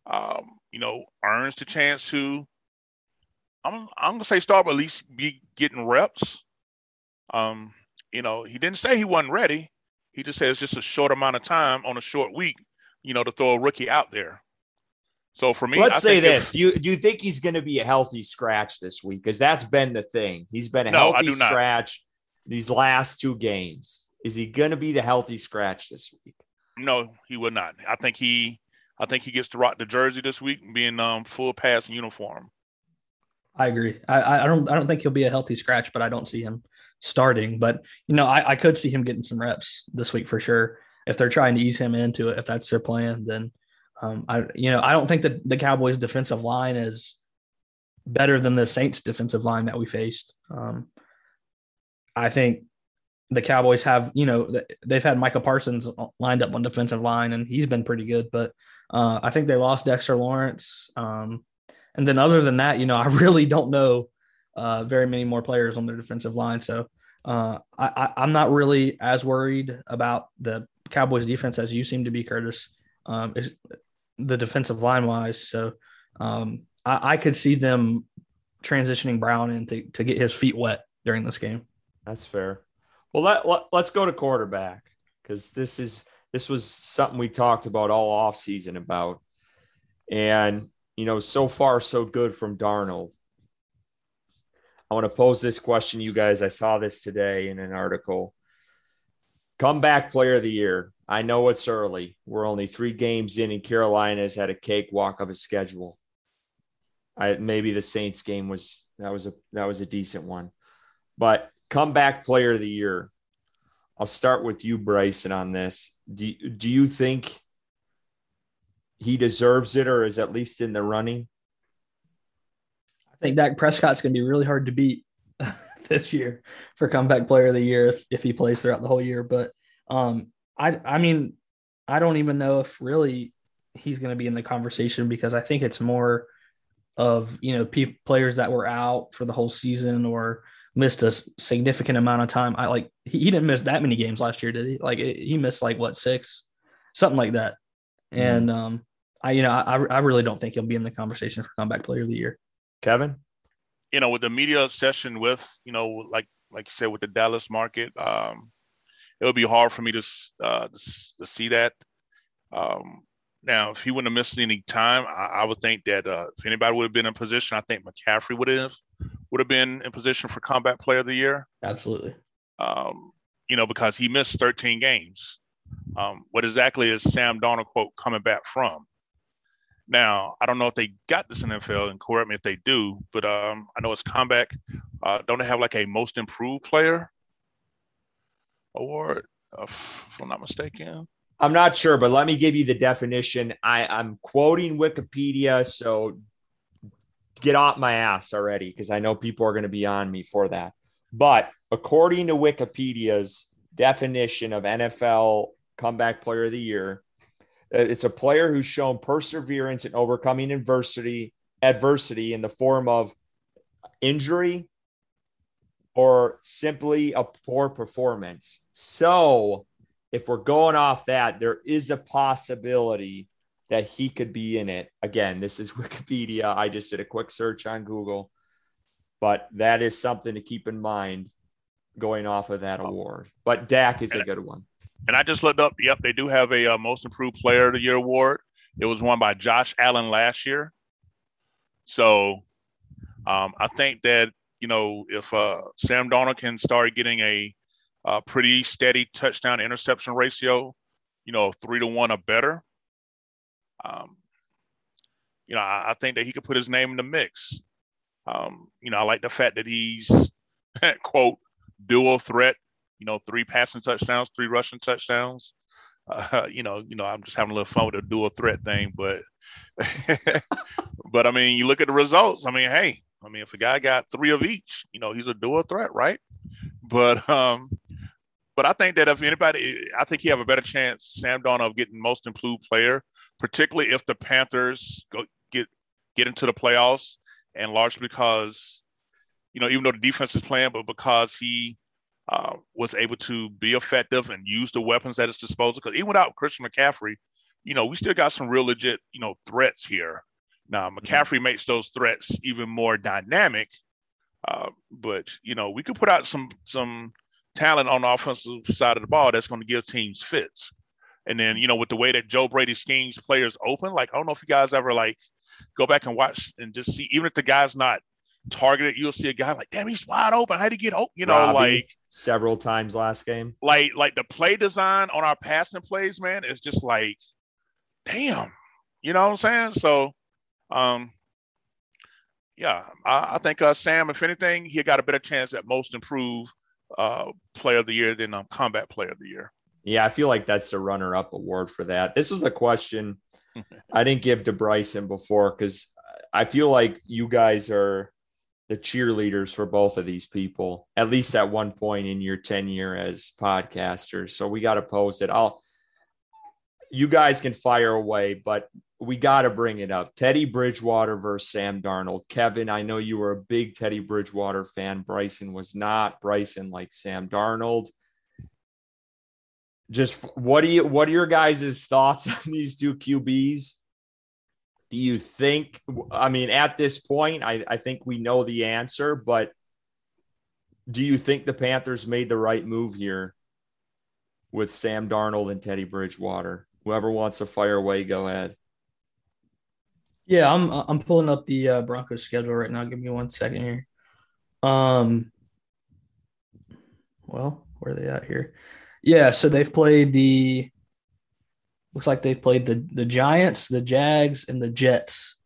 um, you know, earns the chance to. I'm I'm gonna say start, but at least be getting reps. Um, you know, he didn't say he wasn't ready. He just says just a short amount of time on a short week, you know, to throw a rookie out there. So for me, let's I say this: do you do you think he's going to be a healthy scratch this week? Because that's been the thing. He's been a no, healthy scratch these last two games. Is he going to be the healthy scratch this week? No, he would not. I think he I think he gets to rock the jersey this week, being um, full pass uniform. I agree. I, I don't I don't think he'll be a healthy scratch, but I don't see him starting. But you know, I, I could see him getting some reps this week for sure. If they're trying to ease him into it, if that's their plan, then um, I you know I don't think that the Cowboys' defensive line is better than the Saints' defensive line that we faced. Um, I think the Cowboys have you know they've had Micah Parsons lined up on defensive line, and he's been pretty good, but uh, I think they lost Dexter Lawrence. Um, and then other than that, you know, I really don't know uh, very many more players on their defensive line. So uh, I, am not really as worried about the Cowboys defense as you seem to be, Curtis, um, the defensive line wise. So um, I, I, could see them transitioning Brown in to, to get his feet wet during this game. That's fair. Well, let, let, let's go to quarterback because this is – this was something we talked about all off season about. And, you know, so far, so good from Darnold. I want to pose this question to you guys. I saw this today in an article. Comeback player of the year. I know it's early. We're only three games in, and Carolina has had a cakewalk of a schedule. I maybe the Saints game was that was a that was a decent one. But comeback player of the year. I'll start with you, Bryson, on this. Do, do you think he deserves it or is at least in the running? I think Dak Prescott's going to be really hard to beat this year for comeback player of the year if, if he plays throughout the whole year. But um, I, I mean, I don't even know if really he's going to be in the conversation because I think it's more of, you know, pe- players that were out for the whole season or – missed a significant amount of time. I like he, he didn't miss that many games last year, did he? Like it, he missed like what six, something like that. Mm-hmm. And um, I you know I I really don't think he'll be in the conversation for comeback player of the year. Kevin, you know, with the media obsession with you know like like you said with the Dallas market, um, it would be hard for me to uh, to, see that. Um, now, if he wouldn't have missed any time, I, I would think that uh, if anybody would have been in position, I think McCaffrey would have would have been in position for Combat player of the year. Absolutely. Um, you know, because he missed 13 games. Um, what exactly is Sam Darnold quote coming back from? Now, I don't know if they got this in NFL, and correct me if they do, but um, I know it's comeback. Uh, don't they have like a most improved player award, if, if I'm not mistaken? I'm not sure, but let me give you the definition. I, I'm quoting Wikipedia, so get off my ass already because I know people are going to be on me for that. But according to Wikipedia's definition of NFL comeback player of the year, uh, Uh, it's a player who's shown perseverance in overcoming adversity adversity in the form of injury or simply a poor performance. So if we're going off that, there is a possibility that he could be in it. Again, this is Wikipedia. I just did a quick search on Google, but that is something to keep in mind going off of that oh. award. But Dak is a good one. And I just looked up. Yep, they do have a uh, Most Improved Player of the Year award. It was won by Josh Allen last year. So um, I think that you know if uh, Sam Darnold can start getting a uh, pretty steady touchdown interception ratio, you know, three to one or better. Um, you know, I, I, think that he could put his name in the mix. Um, you know, I like the fact that he's quote dual threat. You know, three passing touchdowns, three rushing touchdowns. uh, you know, you know, I'm just having a little fun with the dual threat thing, but, but I mean, you look at the results. I mean, hey, I mean, if a guy got three of each, you know, he's a dual threat, right? But, um, but I think that if anybody, I think he have a better chance, Sam Darnold, of getting most improved player, particularly if the Panthers go get get into the playoffs, and largely because, you know, even though the defense is playing, but because he uh, was able to be effective and use the weapons at his disposal. Because even without Christian McCaffrey, you know, we still got some real legit, you know, threats here. Now mm-hmm. McCaffrey makes those threats even more dynamic, uh, but you know, we could put out some some talent on the offensive side of the ball that's going to give teams fits. And then, you know, with the way that Joe Brady schemes players open, like I don't know if you guys ever like go back and watch and just see, even if the guy's not targeted, you'll see a guy like, damn, he's wide open. How'd he get open? You know, Robbie, like several times last game. Like, like the play design on our passing plays, man, is just like, damn. You know what I'm saying? So um yeah, I, I think uh, Sam, if anything, he got a better chance at most improved uh, player of the year than um, combat player of the year. Yeah, I feel like that's the runner up award for that. This was a question I didn't give to Bryson before because I feel like you guys are the cheerleaders for both of these people, at least at one point in your tenure as podcasters. So we got to pose it. I'll, you guys can fire away, but we got to bring it up. Teddy Bridgewater versus Sam Darnold. Kevin, I know you were a big Teddy Bridgewater fan. Bryson was not. Bryson like Sam Darnold. Just what do you what are your guys' thoughts on these two QBs? Do you think I mean at this point, I, I think we know the answer, but do you think the Panthers made the right move here with Sam Darnold and Teddy Bridgewater? Whoever wants to fire away, go ahead. Yeah, I'm I'm pulling up the uh, Broncos schedule right now. Give me one second here. Um, well, where are they at here? Yeah, so they've played the. Looks like they've played the the Giants, the Jags, and the Jets.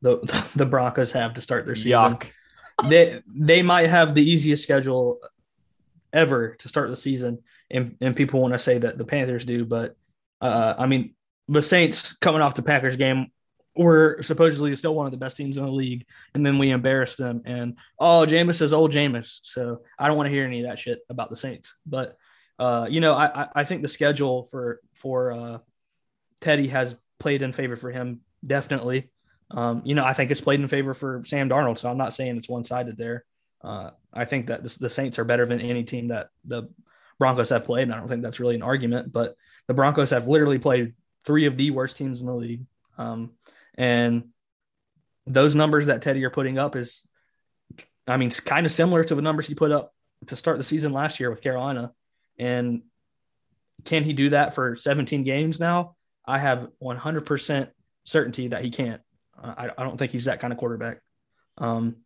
The the Broncos have to start their season. Yuck. They they might have the easiest schedule ever to start the season, and and people want to say that the Panthers do, but uh, I mean the Saints coming off the Packers game we're supposedly still one of the best teams in the league, and then we embarrass them. And oh, Jameis is old Jameis, so I don't want to hear any of that shit about the Saints. But uh, you know, I I think the schedule for for uh, Teddy has played in favor for him definitely. Um, you know, I think it's played in favor for Sam Darnold, so I'm not saying it's one sided there. Uh, I think that this, the Saints are better than any team that the Broncos have played, and I don't think that's really an argument. But the Broncos have literally played three of the worst teams in the league. Um, and those numbers that Teddy are putting up is, I mean, it's kind of similar to the numbers he put up to start the season last year with Carolina. And can he do that for 17 games now? I have 100% certainty that he can't. I, I don't think he's that kind of quarterback. Um,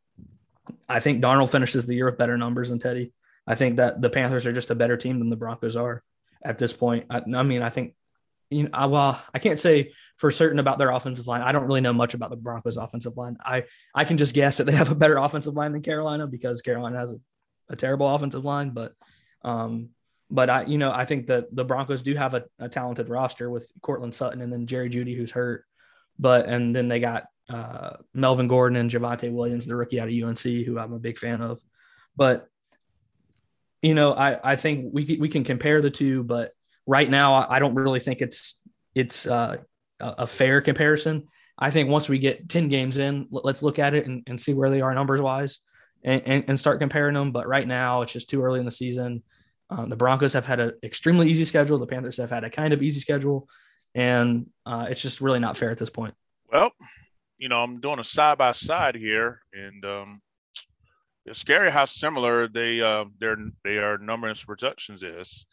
I think Darnold finishes the year with better numbers than Teddy. I think that the Panthers are just a better team than the Broncos are at this point. I, I mean, I think you know, I, well, I can't say for certain about their offensive line. I don't really know much about the Broncos offensive line. I, I can just guess that they have a better offensive line than Carolina because Carolina has a, a terrible offensive line. But, um, but I, you know, I think that the Broncos do have a, a talented roster with Courtland Sutton and then Jerry Jeudy, who's hurt. But, and then they got uh, Melvin Gordon and Javonte Williams, the rookie out of UNC, who I'm a big fan of. But, you know, I, I think we, we can compare the two, but right now, I don't really think it's it's uh, a fair comparison. I think once we get 10 games in, let's look at it and, and see where they are numbers wise and, and, and, start comparing them. But right now, it's just too early in the season. Um, the Broncos have had an extremely easy schedule. The Panthers have had a kind of easy schedule. And uh, it's just really not fair at this point. Well, you know, I'm doing a side by side here, and um, it's scary how similar they uh, their they are numerous projections is.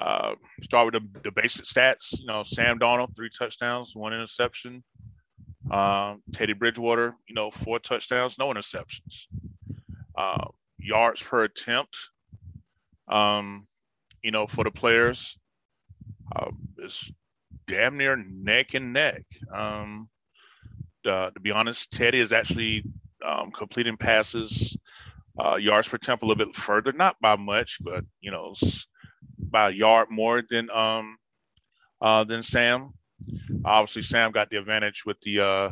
Uh, start with the, the, basic stats. You know, Sam Darnold three touchdowns, one interception. Um, Teddy Bridgewater, you know, four touchdowns, no interceptions. Uh, yards per attempt, um, you know, for the players, uh, is damn near neck and neck. Um, uh, to be honest, Teddy is actually um, completing passes, uh, yards per attempt a little bit further, not by much, but you know, by a yard more than um, Uh, then Sam, obviously Sam got the advantage with the uh,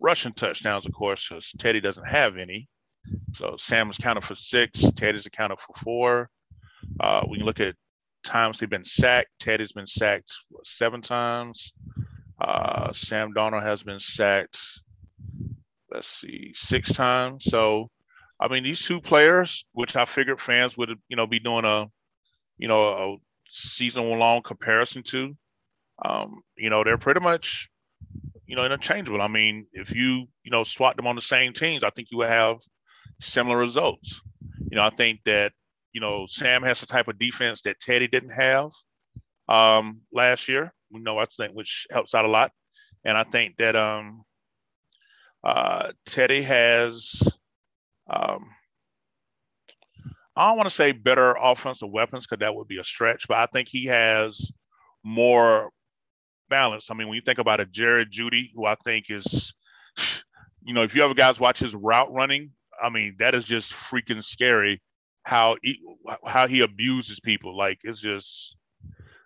rushing touchdowns, of course, because Teddy doesn't have any. So Sam is counted for six, Teddy's accounted for four. Uh, when you look at times they've been sacked, Teddy's been sacked what, seven times. Uh, Sam Darnold has been sacked, let's see, six times. So, I mean, these two players, which I figured fans would, you know, be doing a, you know, a season-long comparison to, um, you know, they're pretty much, you know, interchangeable. I mean, if you, you know, swap them on the same teams, I think you would have similar results. You know, I think that, you know, Sam has the type of defense that Teddy didn't have um, last year. You know, I think which helps out a lot. And I think that um, uh, Teddy has, um, I don't want to say better offensive weapons because that would be a stretch, but I think he has more balance. I mean, when you think about a Jared Jeudy, who I think is, you know, if you ever guys watch his route running, I mean, that is just freaking scary how he, how he abuses people. Like it's just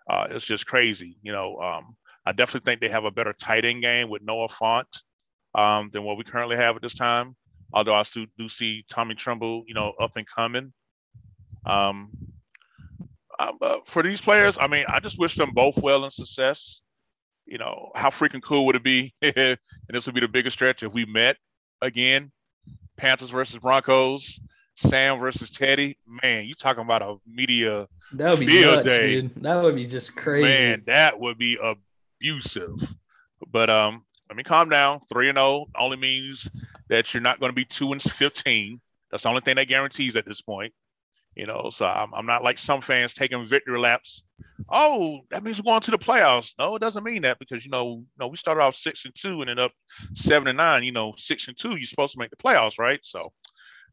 uh, it's just crazy. You know, um, I definitely think they have a better tight end game with Noah Fant um, than what we currently have at this time. Although I do see Tommy Tremble, you know, up and coming. Um, uh, for these players, I mean, I just wish them both well and success. You know, how freaking cool would it be? and this would be the biggest stretch if we met again Panthers versus Broncos, Sam versus Teddy. Man, you talking about a media that would be nuts, day. dude. That would be just crazy. Man, that would be abusive. But um, let me calm down. Three and zero oh only means that you're not going to be two and fifteen. That's the only thing that guarantees at this point. You know, so I'm, I'm not like some fans taking victory laps. Oh, that means we're going to the playoffs. No, it doesn't mean that because you know, you know, we started off six and two and ended up seven and nine. You know, six and two, you're supposed to make the playoffs, right? So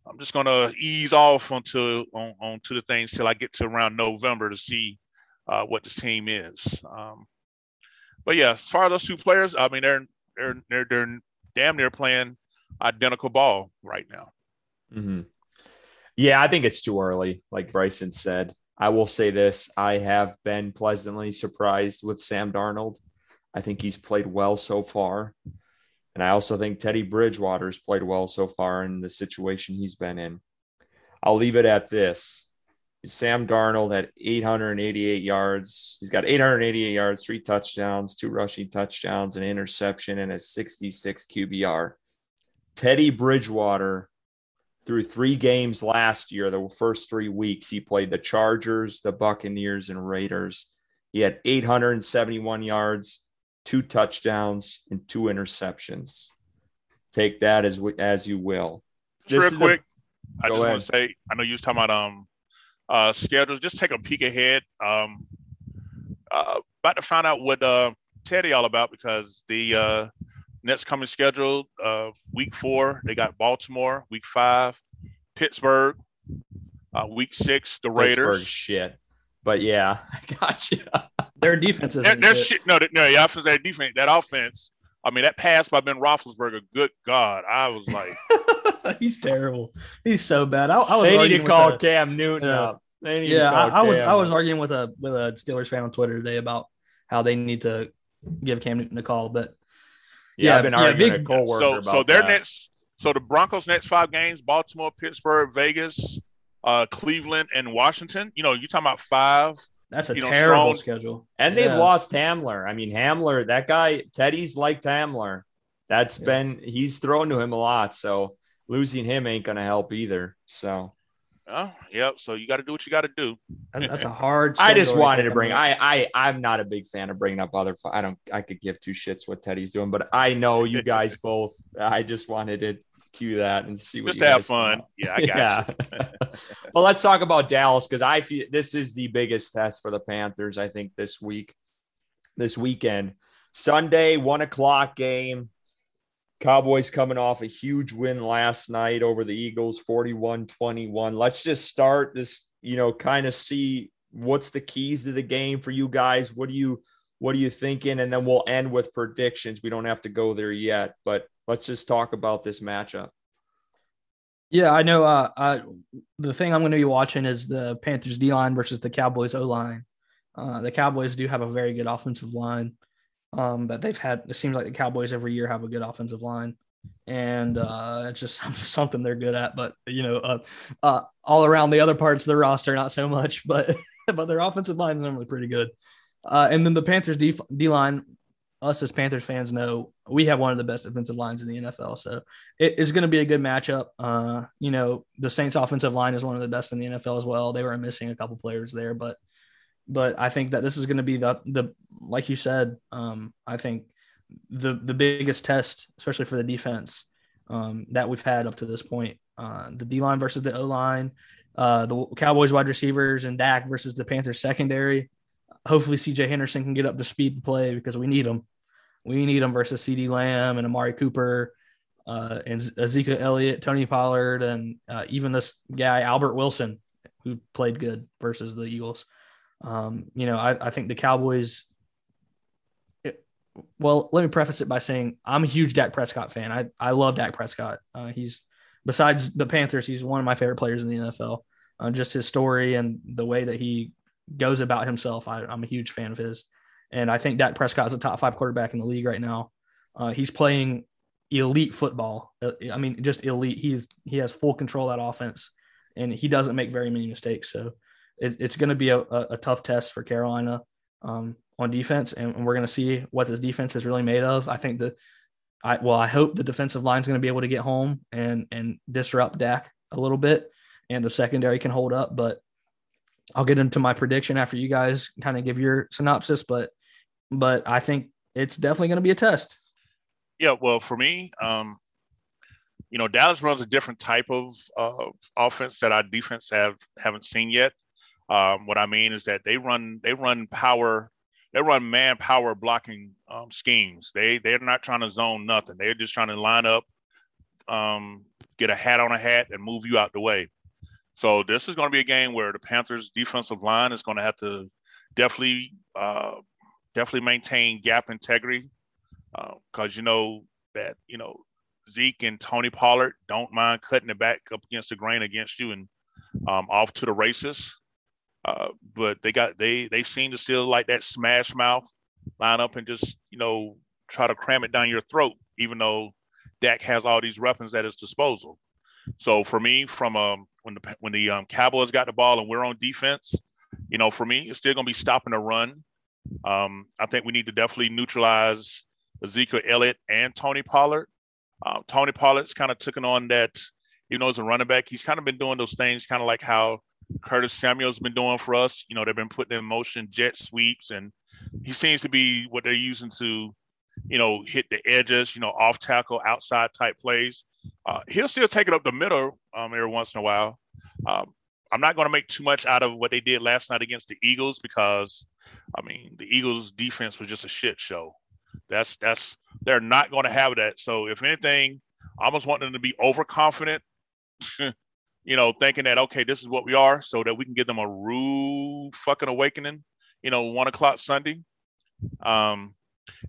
I'm just gonna ease off onto on, onto the things till I get to around November to see uh, what this team is. Um, but yeah, as far as those two players, I mean, they're they're they're, they're damn near playing identical ball right now. Mm-hmm. Yeah, I think it's too early, like Bryson said. I will say this I have been pleasantly surprised with Sam Darnold. I think he's played well so far. And I also think Teddy Bridgewater's played well so far in the situation he's been in. I'll leave it at this. Sam Darnold had 888 yards. He's got 888 yards, three touchdowns, two rushing touchdowns, an interception, and a 66 QBR. Teddy Bridgewater through three games last year, the first three weeks, he played the Chargers, the Buccaneers, and Raiders. He had 871 yards, two touchdowns, and two interceptions. Take that as as you will. This Real quick, a, I just ahead. want to say, I know you was talking about um uh schedules. Just take a peek ahead. Um, uh, about to find out what uh Teddy all about because the uh next coming schedule, uh, week four, they got Baltimore. Week five, Pittsburgh. Uh, week six, the Raiders. Pittsburgh shit. But yeah, I got you. Their defense is their, shit. No, no, the offense, their defense, that offense. I mean, that pass by Ben Roethlisberger. Good God, I was like, he's terrible. He's so bad. I, I was. They need to call a, Cam Newton uh, up. yeah, I, I was. I was arguing with a with a Steelers fan on Twitter today about how they need to give Cam Newton a call, but yeah, yeah I've been yeah, arguing big, a coworker so, about so their that. next, so the Broncos' next five games: Baltimore, Pittsburgh, Vegas, uh, Cleveland, and Washington. You know, you're talking about five. That's a terrible know, schedule. And they've lost Hamler. I mean, Hamler, that guy, Teddy's liked Hamler. That's yeah. been he's thrown to him a lot. So losing him ain't gonna help either. So Oh, yep. So you got to do what you got to do. That's a hard. I just wanted to bring. I I I'm not a big fan of bringing up other. I don't. I could give two shits what Teddy's doing, but I know you guys both. I just wanted to cue that and see what. Just have fun. Yeah. yeah. well, let's talk about Dallas because I feel this is the biggest test for the Panthers. I think this week, this weekend, Sunday one o'clock game. Cowboys coming off a huge win last night over the Eagles 41 21. Let's just start this, you know, kind of see what's the keys to the game for you guys. What do you what are you thinking? And then we'll end with predictions. We don't have to go there yet, but let's just talk about this matchup. Yeah, I know. Uh, I, the thing I'm going to be watching is the Panthers D line versus the Cowboys O line. Uh, the Cowboys do have a very good offensive line um, that they've had. It seems like the Cowboys every year have a good offensive line, and uh, it's just something they're good at. But you know, uh, uh, all around the other parts of the roster, not so much. But but their offensive line is normally pretty good. Uh, and then the Panthers D, D line, us as Panthers fans know we have one of the best defensive lines in the NFL. So it is going to be a good matchup. Uh, you know, the Saints offensive line is one of the best in the NFL as well. They were missing a couple players there, but but I think that this is going to be the the like you said. Um, I think the the biggest test, especially for the defense um, that we've had up to this point. Uh, the D line versus the O line, uh, the Cowboys wide receivers, and Dak versus the Panthers secondary. Hopefully, CJ Henderson can get up to speed and play because we need him. We need him versus CeeDee Lamb and Amari Cooper uh, and Ezekiel Elliott, Tony Pollard, and uh, even this guy Albert Wilson, who played good versus the Eagles. Um, you know, I, I think the Cowboys. It, well, let me preface it by saying I'm a huge Dak Prescott fan. I, I love Dak Prescott. Uh, he's besides the Panthers, he's one of my favorite players in the NFL. Uh, just his story and the way that he goes about himself, I, am a huge fan of his. And I think Dak Prescott is a top five quarterback in the league right now. Uh, he's playing elite football. Uh, I mean, just elite. He's he has full control of that offense, and he doesn't make very many mistakes. So it, it's going to be a, a, tough test for Carolina um, on defense, and, we're going to see what this defense is really made of. I think that I well, I hope the defensive line is going to be able to get home and and disrupt Dak a little bit, and the secondary can hold up. But I'll get into my prediction after you guys kind of give your synopsis. But but I think it's definitely going to be a test. Yeah, well, for me, um, you know, Dallas runs a different type of offense that our defense have haven't seen yet. Um, what I mean is that they run they run power they run man power blocking um, schemes. They they're not trying to zone nothing. They're just trying to line up, um, get a hat on a hat, and move you out the way. So this is going to be a game where the Panthers' defensive line is going to have to definitely uh, definitely maintain gap integrity because uh, you know that you know Zeke and Tony Pollard don't mind cutting it back up against the grain against you and um, off to the races. Uh, but they got they they seem to still like that smash mouth line up and just you know try to cram it down your throat, even though Dak has all these weapons at his disposal. So for me, from um, when the when the um, Cowboys got the ball and we're on defense, you know, for me, it's still going to be stopping the run. Um, I think we need to definitely neutralize Ezekiel Elliott and Tony Pollard. Uh, Tony Pollard's kind of taken on that, you know, as a running back, he's kind of been doing those things, kind of like how Curtis Samuel's been doing for us. You know, they've been putting in motion jet sweeps, and he seems to be what they're using to, you know, hit the edges, you know, off tackle, outside type plays. Uh, he'll still take it up the middle um, every once in a while. Um, I'm not going to make too much out of what they did last night against the Eagles because, I mean, the Eagles' defense was just a shit show. That's that's they're not going to have that. So if anything, I almost want them to be overconfident you know, thinking that okay, this is what we are, so that we can give them a rude fucking awakening, you know, one o'clock Sunday. Um,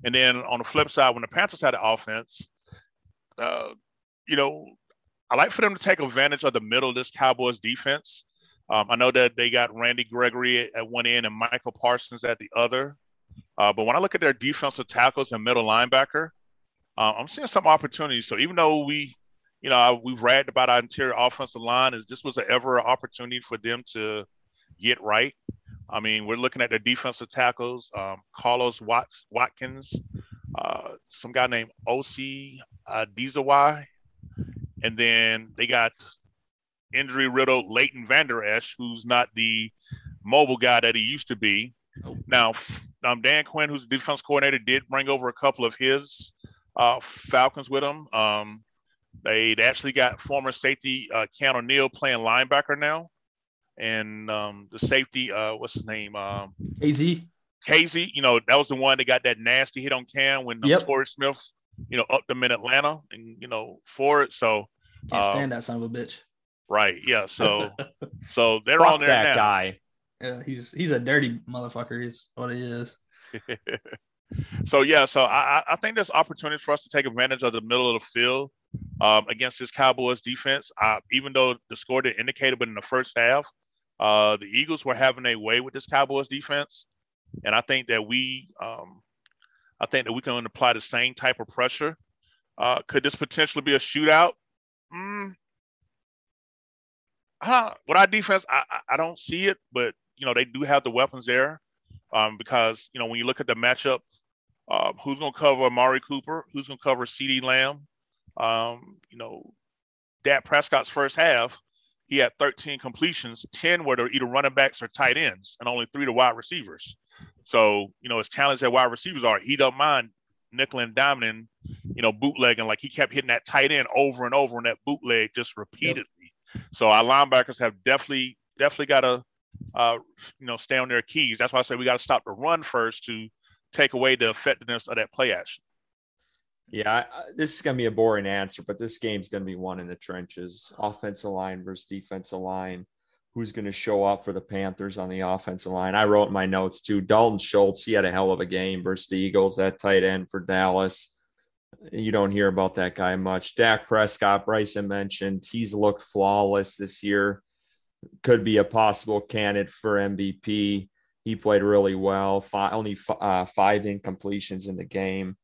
and then on the flip side, when the Panthers had the offense, uh, you know, I like for them to take advantage of the middle of this Cowboys defense. Um, I know that they got Randy Gregory at one end and Michael Parsons at the other. Uh, but when I look at their defensive tackles and middle linebacker, uh, I'm seeing some opportunities. So even though we you know, we've read about our interior offensive line. Is this was ever an opportunity for them to get right? I mean, we're looking at the defensive tackles, um, Carlos Watts, Watkins, uh, some guy named O.C. uh, Dizawai, and then they got injury riddled Leighton Vander Esch, who's not the mobile guy that he used to be. Now, um, Dan Quinn, who's the defense coordinator, did bring over a couple of his uh, Falcons with him. Um, They'd actually got former safety uh, Keanu Neal playing linebacker now, and um, the safety, uh, what's his name? Um, Kazee. Kazee, you know, that was the one that got that nasty hit on Cam when um, yep. Torrey Smith, you know, up them in Atlanta and you know for it. So can't um, stand that son of a bitch. Right. Yeah. So so they're Fuck on there that now. guy. Yeah, he's he's a dirty motherfucker. He's what he is. so yeah, so I, I think there's opportunities for us to take advantage of the middle of the field um, against this Cowboys defense. Uh, even though the score didn't indicate it, but in the first half, uh, the Eagles were having a way with this Cowboys defense. and I think that we, um, I think that we can apply the same type of pressure. Uh, could this potentially be a shootout? Mm, uh, with our defense, I, I don't see it, but you know they do have the weapons there. Um, because you know when you look at the matchup, uh, who's going to cover Amari Cooper? Who's going to cover CeeDee Lamb? Um, you know, Dak Prescott's first half, he had 13 completions, 10 were to either running backs or tight ends, and only three to wide receivers. So, you know, as talented as wide receivers are, he don't mind nickel and diming, you know, bootlegging. Like he kept hitting that tight end over and over in that bootleg just repeatedly. Yep. So our linebackers have definitely, definitely got to, uh, you know, stay on their keys. That's why I say we got to stop the run first to take away the effectiveness of that play action. Yeah, this is going to be a boring answer, but this game's going to be one in the trenches. Offensive line versus defensive line. Who's going to show up for the Panthers on the offensive line? I wrote my notes too. Dalton Schultz, he had a hell of a game versus the Eagles, that tight end for Dallas. You don't hear about that guy much. Dak Prescott, Bryson mentioned, he's looked flawless this year. Could be a possible candidate for MVP. He played really well. Five, only f- uh, five incompletions in the game.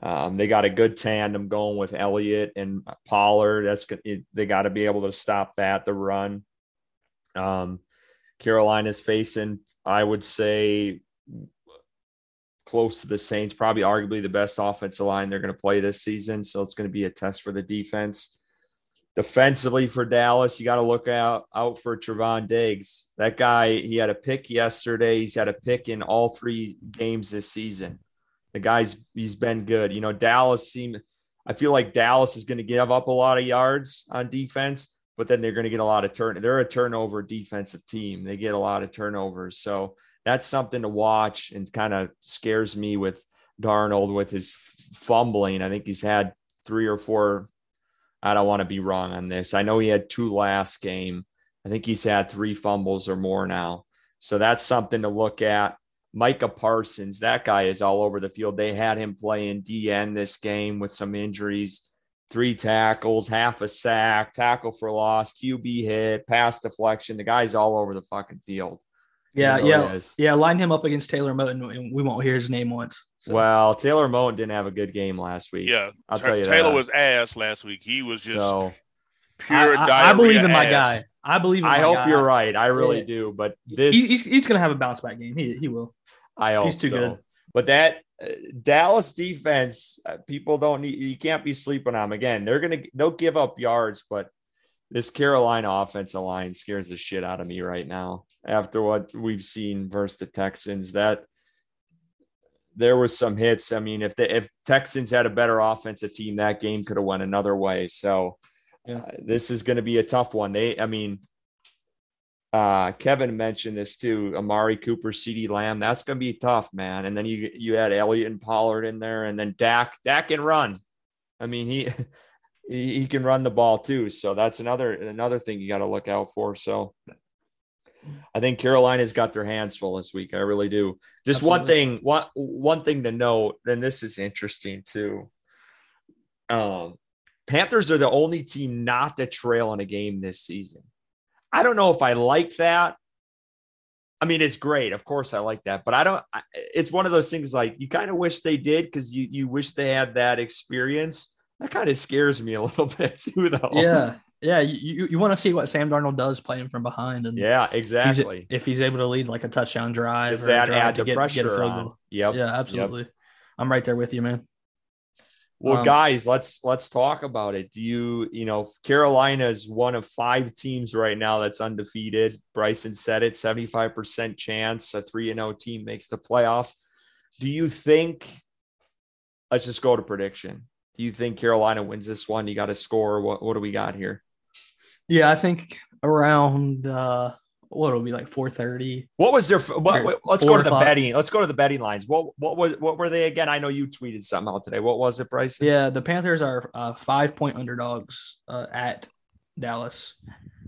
Um, they got a good tandem going with Elliott and Pollard. That's it, they got to be able to stop that the run. Um, Carolina's facing, I would say, close to the Saints, probably arguably the best offensive line they're going to play this season. So it's going to be a test for the defense. Defensively for Dallas, you got to look out out for Trevon Diggs. That guy, he had a pick yesterday. He's had a pick in all three games this season. The guy's he's been good. You know, Dallas seemed I feel like Dallas is going to give up a lot of yards on defense, but then they're going to get a lot of turn. They're a turnover defensive team. They get a lot of turnovers. So that's something to watch and kind of scares me with Darnold with his fumbling. I think he's had three or four. I don't want to be wrong on this. I know he had two last game. I think he's had three fumbles or more now. So that's something to look at. Micah Parsons, that guy is all over the field. They had him playing DN this game with some injuries, three tackles, half a sack, tackle for loss, QB hit, pass deflection. The guy's all over the fucking field. Yeah, yeah, yeah. Line him up against Taylor Moton, and we won't hear his name once. So. Well, Taylor Moton didn't have a good game last week. Yeah, I'll tell you Taylor that. was ass last week. He was just so, pure. I, I, I believe in my guy. I believe. I hope guy. you're right. I really yeah. do. But this, he's, he's going to have a bounce back game. He he will. I hope he's too so. good. But that uh, Dallas defense, uh, people don't need. You can't be sleeping on them. Again, they're gonna they'll give up yards, but this Carolina offensive line scares the shit out of me right now. After what we've seen versus the Texans, that there was some hits. I mean, if the if Texans had a better offensive team, that game could have went another way. So yeah. uh, this is going to be a tough one. They, I mean, uh, Kevin mentioned this too. Amari Cooper, CeeDee Lamb. That's going to be tough, man. And then you you had Elliott and Pollard in there, and then Dak. Dak can run. I mean, he he, he can run the ball too. So that's another another thing you got to look out for. So I think Carolina's got their hands full this week. I really do. Just Absolutely. one thing, one one thing to note, and this is interesting too. Um, Panthers are the only team not to trail in a game this season. I don't know if I like that. I mean, it's great. Of course, I like that, but I don't. It's one of those things like you kind of wish they did because you you wish they had that experience. That kind of scares me a little bit too, though. Yeah, yeah. You you want to see what Sam Darnold does playing from behind, and yeah, exactly. He's, if he's able to lead like a touchdown drive, does that add the get, pressure get? Yep. Yeah, absolutely. Yep. I'm right there with you, man. Well, um, guys, let's let's talk about it. Do you, you know, Carolina is one of five teams right now that's undefeated. Bryson said it, 75% chance a 3 and 0 team makes the playoffs. Do you think let's just go to prediction. Do you think Carolina wins this one? You got to score. What what do we got here? Yeah, I think around uh what it'll be like 4:30. What was their what, let's go to the betting. Let's go to the betting lines. What what was what were they again? I know you tweeted something out today. What was it, Bryce? Yeah, the Panthers are uh, 5 point underdogs uh, at Dallas.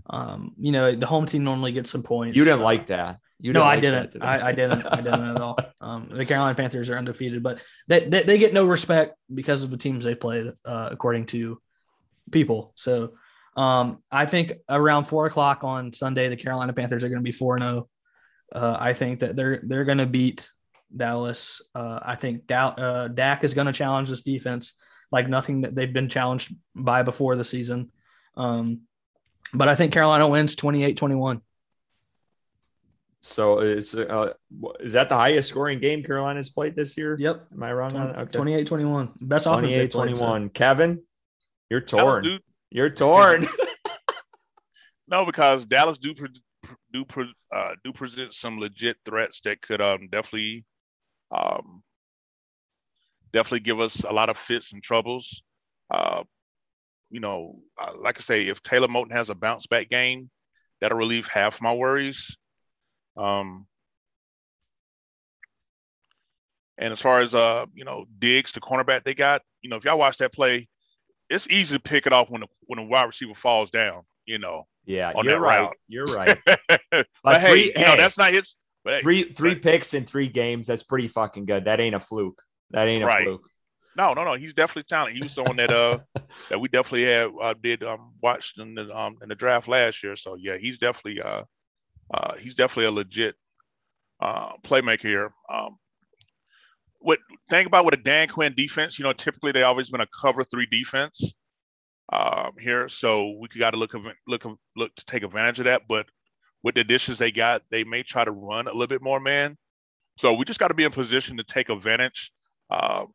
Um, you know, the home team normally gets some points. You didn't uh, like that. You no, I didn't. I, I, didn't. I didn't at all. Um, the Carolina Panthers are undefeated, but they, they, they get no respect because of the teams they played, uh, according to people. So um, I think around four o'clock on Sunday, the Carolina Panthers are going to be 4 0. Uh, I think that they're they're going to beat Dallas. Uh, I think da- uh, Dak is going to challenge this defense like nothing that they've been challenged by before the season. Um, but I think Carolina wins 28 21. So is uh, is that the highest scoring game Carolina's played this year? Yep. Am I wrong 20, on that? Okay. 28 21. Best 28 21. Kevin, you're torn. You're torn. no, because Dallas do do uh, do present some legit threats that could um, definitely um, definitely give us a lot of fits and troubles. Uh, you know, uh, like I say, if Taylor Moton has a bounce back game, that'll relieve half my worries. Um, and as far as uh, you know, Diggs, the cornerback they got, you know, if y'all watch that play, it's easy to pick it off when the when a wide receiver falls down. You know. Yeah, you're right. Route. You're right. but, but hey, you know, that's not his. But three hey, three but, picks in three games. That's pretty fucking good. That ain't a fluke. That ain't a right. fluke. No, no, no. He's definitely talented. He was someone that uh that we definitely had uh, did um watched in the um in the draft last year. So yeah, he's definitely uh uh he's definitely a legit uh playmaker here. Um what think about with a Dan Quinn defense, you know, typically they always been a cover three defense um here. So we got to look look look to take advantage of that. But with the additions they got, they may try to run a little bit more man. So we just got to be in position to take advantage uh,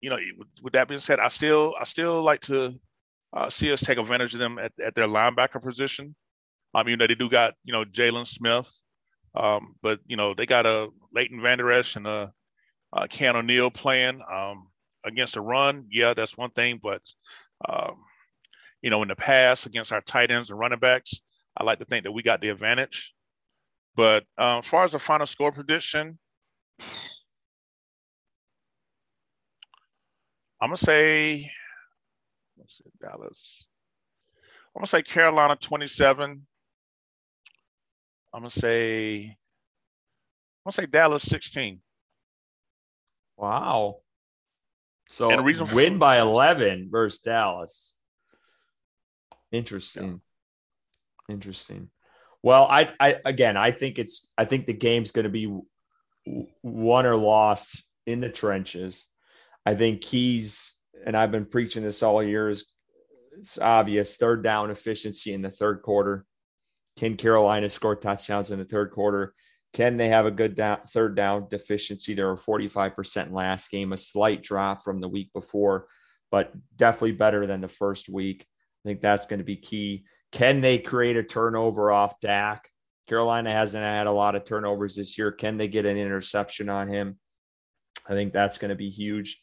you know, with, with, that being said, I still I still like to uh, see us take advantage of them at, at their linebacker position. I mean, they do got you know Jaylon Smith, um, but you know they got a Leighton Vander Esch and a, a Keanu Neal playing um, against the run. Yeah, that's one thing, but um, you know in the past against our tight ends and running backs, I like to think that we got the advantage. But uh, as far as the final score prediction, I'm gonna say, let's see, Dallas. I'm gonna say Carolina 27. I'm gonna say, I'm gonna say Dallas 16. Wow. So and reason win by 11 versus Dallas. Interesting. Yeah. Interesting. Well, I, I again, I think it's, I think the game's going to be won or lost in the trenches. I think keys, and I've been preaching this all year, is it's obvious third down efficiency in the third quarter. Can Carolina score touchdowns in the third quarter? Can they have a good down, third down deficiency? They were 45% last game, a slight drop from the week before, but definitely better than the first week. I think that's going to be key. Can they create a turnover off Dak? Carolina hasn't had a lot of turnovers this year. Can they get an interception on him? I think that's going to be huge.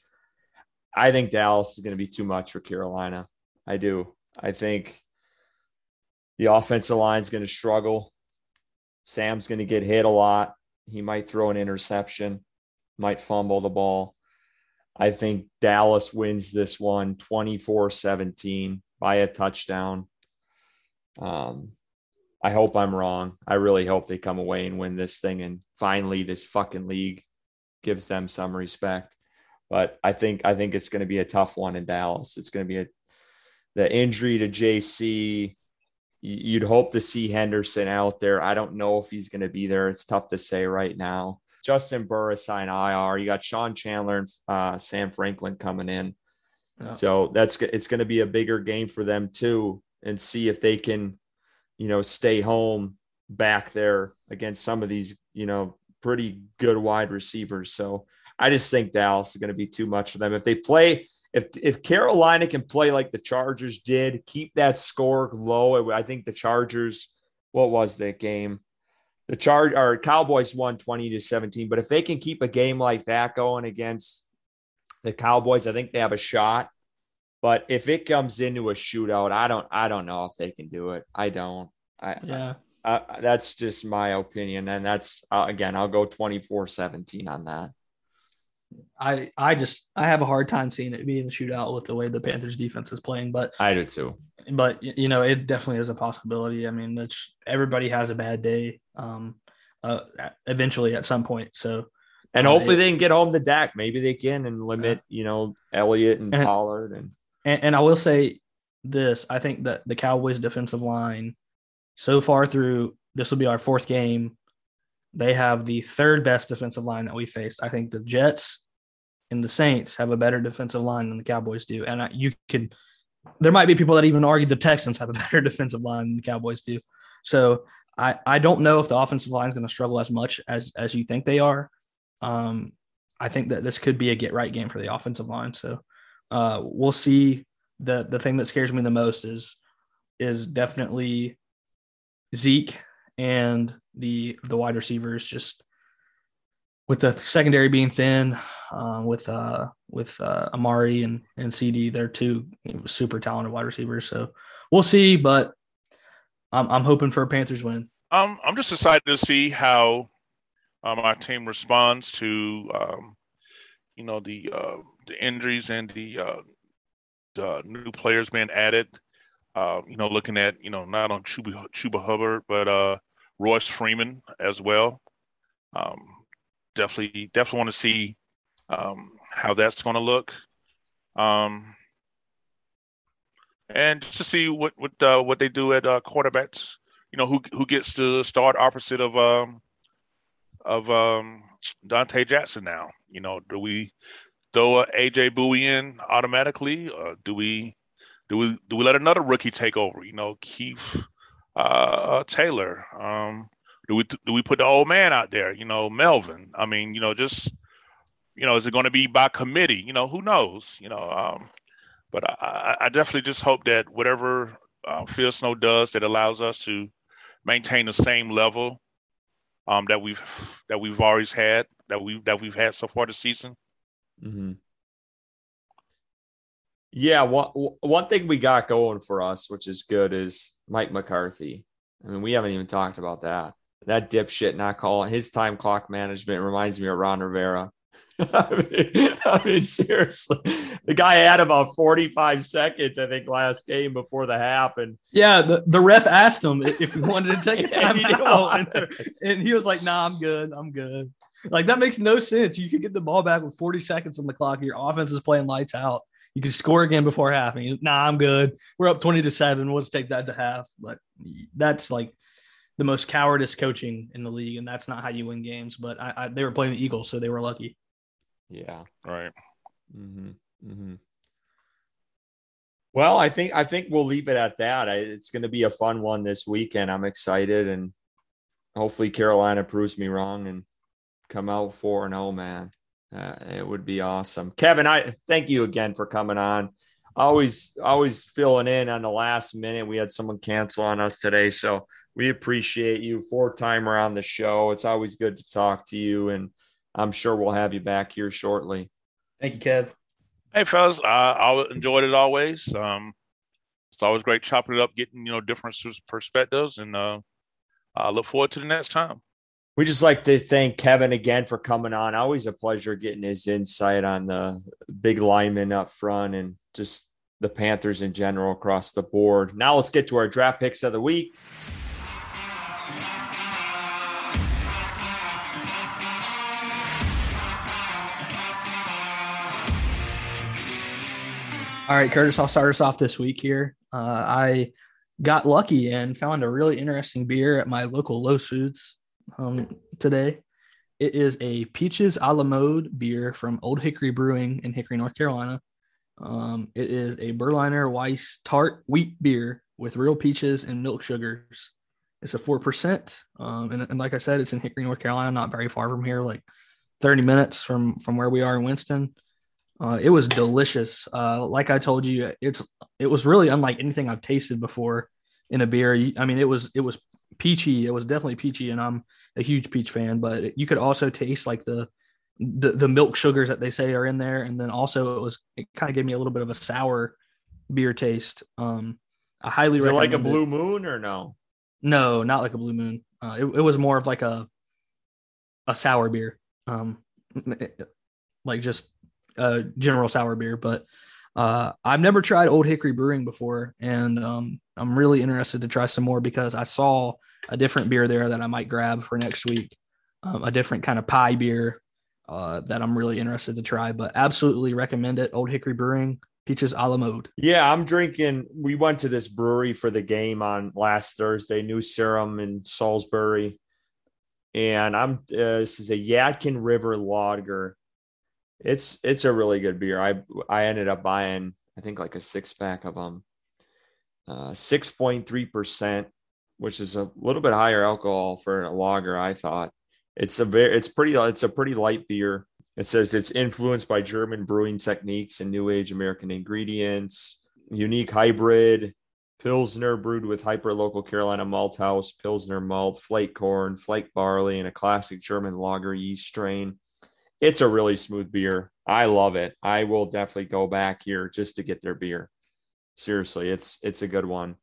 I think Dallas is going to be too much for Carolina. I do. I think the offensive line is going to struggle. Sam's going to get hit a lot. He might throw an interception, might fumble the ball. I think Dallas wins this one 24 17 by a touchdown. Um, I hope I'm wrong. I really hope they come away and win this thing. And finally, this fucking league gives them some respect. But I think I think it's going to be a tough one in Dallas. It's going to be a the injury to Jaycee. You'd hope to see Henderson out there. I don't know if he's going to be there. It's tough to say right now. Juston Burris signed IR. You got Sean Chandler and uh, Sam Franklin coming in. Yeah. So that's it's going to be a bigger game for them too, and see if they can, you know, stay home back there against some of these, you know, pretty good wide receivers. So I just think Dallas is going to be too much for them. If they play, if if Carolina can play like the Chargers did, keep that score low. I think the Chargers, what was that game? The charge or Cowboys won 20 to 17. But if they can keep a game like that going against the Cowboys, I think they have a shot. But if it comes into a shootout, I don't I don't know if they can do it. I don't. I, yeah. I, that's just my opinion. And that's, uh, again, I'll go 24 17 on that. I I just I have a hard time seeing it being a shootout with the way the Panthers defense is playing. But I do too. But you know, it definitely is a possibility. I mean, it's everybody has a bad day. Um, uh, eventually at some point. So, and uh, hopefully it, they can get home to Dak. Maybe they can and limit, you know, Elliott and, and Pollard and, and and I will say this: I think that the Cowboys defensive line, so far through this will be our fourth game, they have the third best defensive line that we faced. I think the Jets and the Saints have a better defensive line than the Cowboys do. And you can, there might be people that even argue the Texans have a better defensive line than the Cowboys do. So I, I don't know if the offensive line is going to struggle as much as, as you think they are. Um, I think that this could be a get right game for the offensive line. So uh, we'll see. The the thing that scares me the most is is definitely Zeke and the the wide receivers just with the secondary being thin, uh, with uh, with uh, Amari and and CeeDee, they're two super talented wide receivers. So we'll see, but I'm I'm hoping for a Panthers win. Um, I'm just excited to see how our team responds to um, you know the uh, the injuries and the, uh, the new players being added. Uh, you know, looking at you know not on Chuba, Chuba Hubbard, but uh, Royce Freeman as well. Um, definitely, definitely want to see um, how that's going to look, um, and just to see what what uh, what they do at uh, quarterbacks. You know, who who gets to start opposite of um, of um, Donte Jackson now. You know, do we throw a AJ Bouye in automatically? Or do we do we do we let another rookie take over? You know, Keith uh, Taylor. Um, do we do we put the old man out there? You know, Melvin. I mean, you know, just you know, is it going to be by committee? You know, who knows? You know, um, but I, I definitely just hope that whatever uh, Phil Snow does that allows us to maintain the same level um, that we've that we've always had that we that we've had so far this season. Mm-hmm. Yeah, one one thing we got going for us, which is good, is Mike McCarthy. I mean, we haven't even talked about that. That dipshit not calling his time clock management reminds me of Ron Rivera. I, mean, I mean, seriously, the guy had about 45 seconds, I think, last game before the half. And yeah, the, the ref asked him if he wanted to take a time out. And, and, he was like, nah, I'm good. I'm good. Like, that makes no sense. You could get the ball back with 40 seconds on the clock. Your offense is playing lights out. You can score again before half. And nah, I'm good. We're up 20 to seven. We'll just take that to half. But that's like the most cowardice coaching in the league. And that's not how you win games. But I, I, they were playing the Eagles, so they were lucky. Yeah. Right. Mm-hmm. Mm-hmm. Well, I think I think we'll leave it at that. I, it's going to be a fun one this weekend. I'm excited, and hopefully Carolina proves me wrong and come out four and zero. Oh, man, uh, it would be awesome. Kevin, I thank you again for coming on. Always, always filling in on the last minute. We had someone cancel on us today, so we appreciate you. Four timer on the show. It's always good to talk to you and I'm sure we'll have you back here shortly. Thank you, Kev. Hey, fellas, I, I enjoyed it always. Um, it's always great chopping it up, getting you know different perspectives, and uh, I look forward to the next time. We just like to thank Kevin again for coming on. Always a pleasure getting his insight on the big linemen up front and just the Panthers in general across the board. Now let's get to our draft picks of the week. All right, Curtis, I'll start us off this week here. Uh, I got lucky and found a really interesting beer at my local Lowe's Foods um, today. It is a Peaches a la Mode beer from Old Hickory Brewing in Hickory, North Carolina. Um, it is a Berliner Weisse tart wheat beer with real peaches and milk sugars. It's a 4%. Um, and, and like I said, it's in Hickory, North Carolina, not very far from here, like 30 minutes from, from where we are in Winston. Uh, it was delicious. Uh, like I told you, it's it was really unlike anything I've tasted before in a beer. I mean, it was it was peachy. It was definitely peachy, and I'm a huge peach fan. But you could also taste like the the, the milk sugars that they say are in there, and then also it was it kind of gave me a little bit of a sour beer taste. Um, I highly Is recommend. It like a Blue Moon or no? No, not like a Blue Moon. Uh, it, it was more of like a a sour beer. Um, like just uh, general sour beer, but uh, I've never tried Old Hickory Brewing before, and um, I'm really interested to try some more because I saw a different beer there that I might grab for next week, um, a different kind of pie beer uh, that I'm really interested to try. But absolutely recommend it. Old Hickory Brewing, peaches a la mode. Yeah, I'm drinking. We went to this brewery for the game on last Thursday, New Sarum in Salisbury. and I'm uh, this is a Yadkin River Lager. It's it's a really good beer. I I ended up buying I think like a six pack of them. Uh, six point three percent, which is a little bit higher alcohol for a lager. I thought it's a very it's pretty it's a pretty light beer. It says it's influenced by German brewing techniques and New Age American ingredients, unique hybrid, Pilsner brewed with hyper-local Carolina malt house, Pilsner malt, flake corn, flake barley, and a classic German lager yeast strain. It's a really smooth beer. I love it. I will definitely go back here just to get their beer. Seriously, it's it's a good one.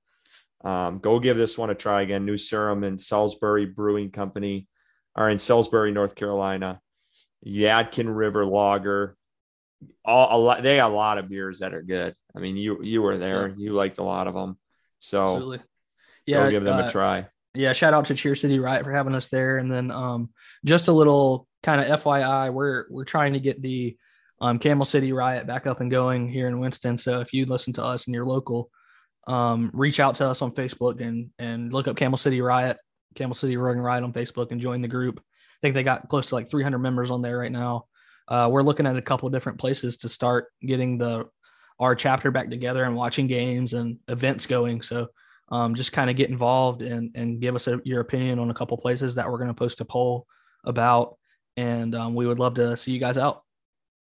Um, go give this one a try again. New Sarum and Salisbury Brewing Company are in Salisbury, North Carolina. Yadkin River Lager. All a lot. They got a lot of beers that are good. I mean, you you were there. Yeah. You liked a lot of them. So Absolutely. yeah, go give them uh, a try. Yeah, shout out to Cheer City Riot for having us there. And then um, just a little kind of FYI, we're we're trying to get the um, Camel City Riot back up and going here in Winston. So if you listen to us and you're local, um, reach out to us on Facebook and and look up Camel City Riot, Camel City Roaring Riot on Facebook and join the group. I think they got close to like 300 members on there right now. Uh, we're looking at a couple different places to start getting the our chapter back together and watching games and events going. So um, just kind of get involved and and give us a, your opinion on a couple places that we're going to post a poll about, and um, we would love to see you guys out.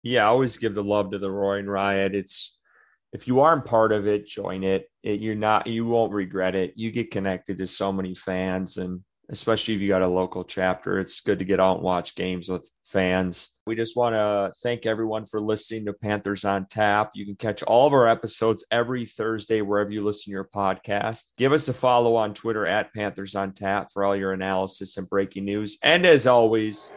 Yeah, I always give the love to the Roaring Riot. It's if you aren't part of it, join it. it. You're not, you won't regret it. You get connected to so many fans, and especially if you got a local chapter. It's good to get out and watch games with fans. We just want to thank everyone for listening to Panthers on Tap. You can catch all of our episodes every Thursday wherever you listen to your podcast. Give us a follow on Twitter at Panthers on Tap for all your analysis and breaking news. And as always,